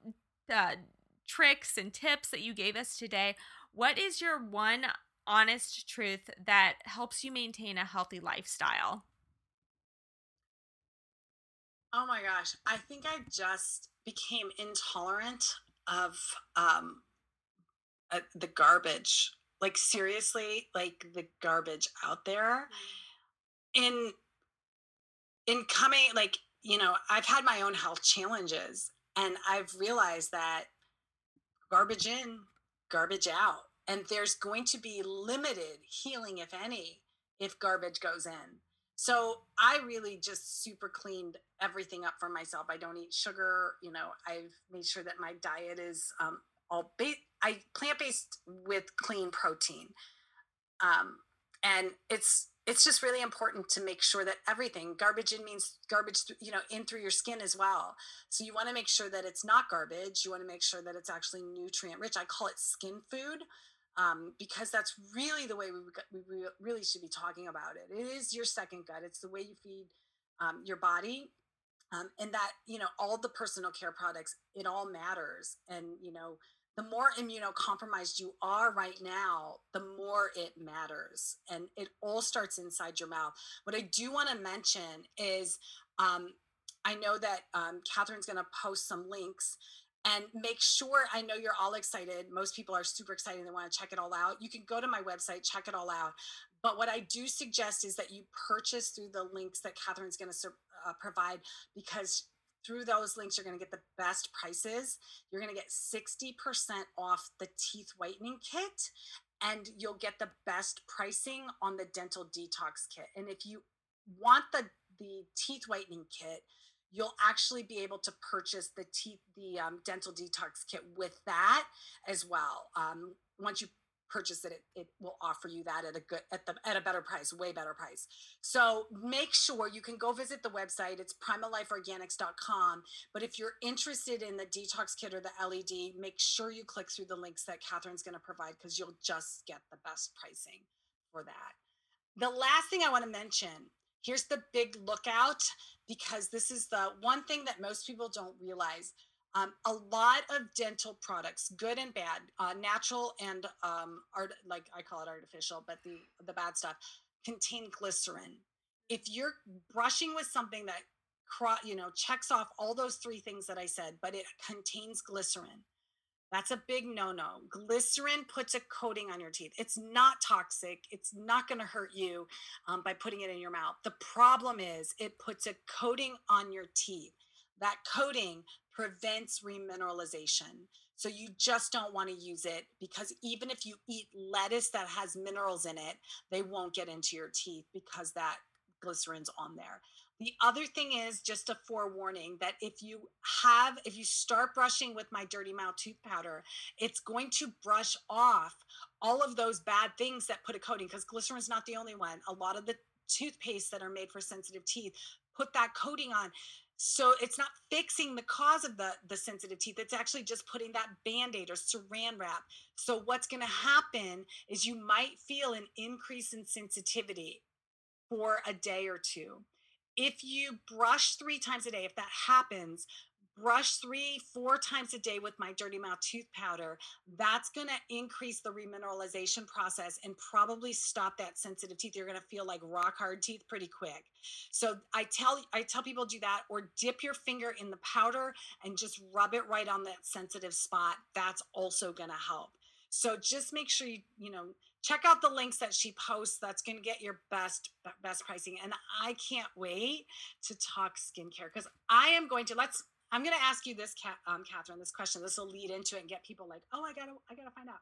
Speaker 1: uh, tricks and tips that you gave us today, what is your one honest truth that helps you maintain a healthy lifestyle?
Speaker 2: Oh my gosh, I think I just became intolerant of um, uh, the garbage. Like seriously, like the garbage out there. In in coming like you know i've had my own health challenges and i've realized that garbage in garbage out and there's going to be limited healing if any if garbage goes in so i really just super cleaned everything up for myself. I don't eat sugar you know i've made sure that my diet is um, all ba- i plant-based with clean protein. Um, and it's it's just really important to make sure that everything garbage in means garbage you know in through your skin as well. So you want to make sure that it's not garbage you want to make sure that it's actually nutrient rich i call it skin food um, because that's really the way we, we really should be talking about it it is your second gut it's the way you feed um, your body um, and that you know all the personal care products it all matters and you know the more immunocompromised you are right now, the more it matters. And it all starts inside your mouth. What I do want to mention is um, I know that um, Catherine's going to post some links and make sure I know you're all excited. Most people are super excited. They want to check it all out. You can go to my website, check it all out. But what I do suggest is that you purchase through the links that Catherine's going to uh, provide because through those links, you're going to get the best prices. You're going to get 60% off the teeth whitening kit, and you'll get the best pricing on the dental detox kit. And if you want the, the teeth whitening kit, you'll actually be able to purchase the teeth the um, dental detox kit with that as well. Um, once you purchase it, it, it will offer you that at a good at the at a better price way better price. So make sure you can go visit the website. It's primallifeorganics.com but if you're interested in the detox kit or the led make sure you click through the links that catherine's going to provide because you'll just get the best pricing for that. The last thing i want to mention here's the big lookout because this is the one thing that most people don't realize um, a lot of dental products, good and bad, uh, natural and um, art, like I call it artificial, but the the bad stuff contain glycerin. If you're brushing with something that you know checks off all those three things that I said, but it contains glycerin, that's a big no no. Glycerin puts a coating on your teeth. It's not toxic. It's not going to hurt you um, by putting it in your mouth. The problem is it puts a coating on your teeth. That coating prevents remineralization. So you just don't want to use it because even if you eat lettuce that has minerals in it, they won't get into your teeth because that glycerin's on there. The other thing is just a forewarning that if you have, if you start brushing with my dirty mouth tooth powder, it's going to brush off all of those bad things that put a coating because glycerin is not the only one. A lot of the toothpaste that are made for sensitive teeth put that coating on so it's not fixing the cause of the the sensitive teeth it's actually just putting that band-aid or saran wrap so what's going to happen is you might feel an increase in sensitivity for a day or two. If you brush three times a day, if that happens, brush three, four times a day with my dirty mouth tooth powder, that's going to increase the remineralization process and probably stop that sensitive teeth. You're going to feel like rock hard teeth pretty quick. So I tell I tell people do that or dip your finger in the powder and just rub it right on that sensitive spot. That's also going to help. So just make sure you, you know, check out the links that she posts. That's going to get your best best pricing. And I can't wait to talk skincare because I am going to let's I'm going to ask you this, um, Catherine, this question. This will lead into it and get people like, oh, I gotta, I gotta find out.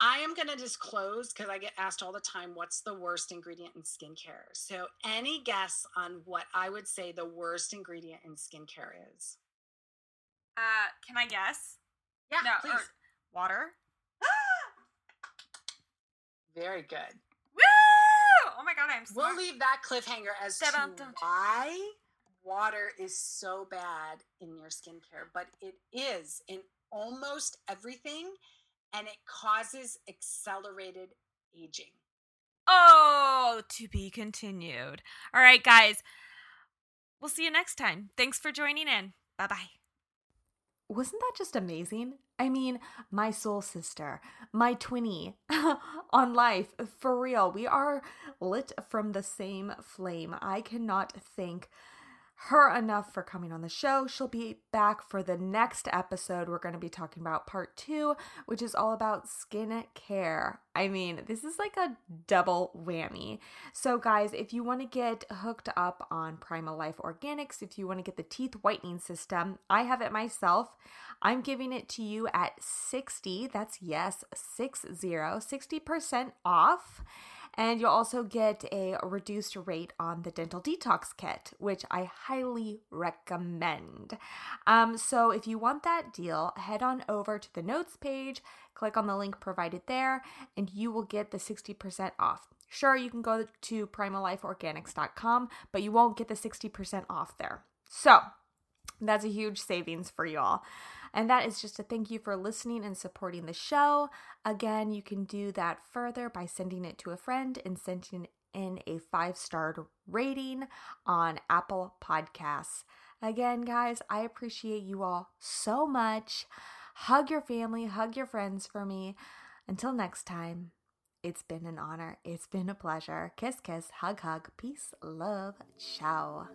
Speaker 2: I am going to disclose because I get asked all the time, what's the worst ingredient in skincare? So, any guess on what I would say the worst ingredient in skincare is?
Speaker 3: Uh, can I guess?
Speaker 2: Yeah, no, please.
Speaker 3: water.
Speaker 2: Very good.
Speaker 3: Woo! Oh my god, I'm
Speaker 2: smart. We'll leave that cliffhanger as to why water is so bad in your skincare, but it is in almost everything and it causes accelerated aging.
Speaker 3: Oh, to be continued. All right, guys. We'll see you next time. Thanks for joining in. Bye bye.
Speaker 1: Wasn't that just amazing? I mean, my soul sister, my twinny on life, for real. We are lit from the same flame. I cannot thank her enough for coming on the show. She'll be back for the next episode. We're going to be talking about part two, which is all about skin care. I mean, this is like a double whammy. So, guys, if you want to get hooked up on Primal Life Organics, if you want to get the teeth whitening system, I have it myself. I'm giving it to you at 60, that's yes, 60, 60% off. And you'll also get a reduced rate on the Dental Detox Kit, which I highly recommend. Um, so if you want that deal, head on over to the notes page, click on the link provided there, and you will get the 60% off. Sure, you can go to primallifeorganics.com, but you won't get the 60% off there. So that's a huge savings for y'all. And that is just a thank you for listening and supporting the show. Again, you can do that further by sending it to a friend and sending in a five star rating on Apple Podcasts. Again, guys, I appreciate you all so much. Hug your family, hug your friends for me. Until next time, it's been an honor. It's been a pleasure. Kiss, kiss, hug, hug, peace, love, ciao.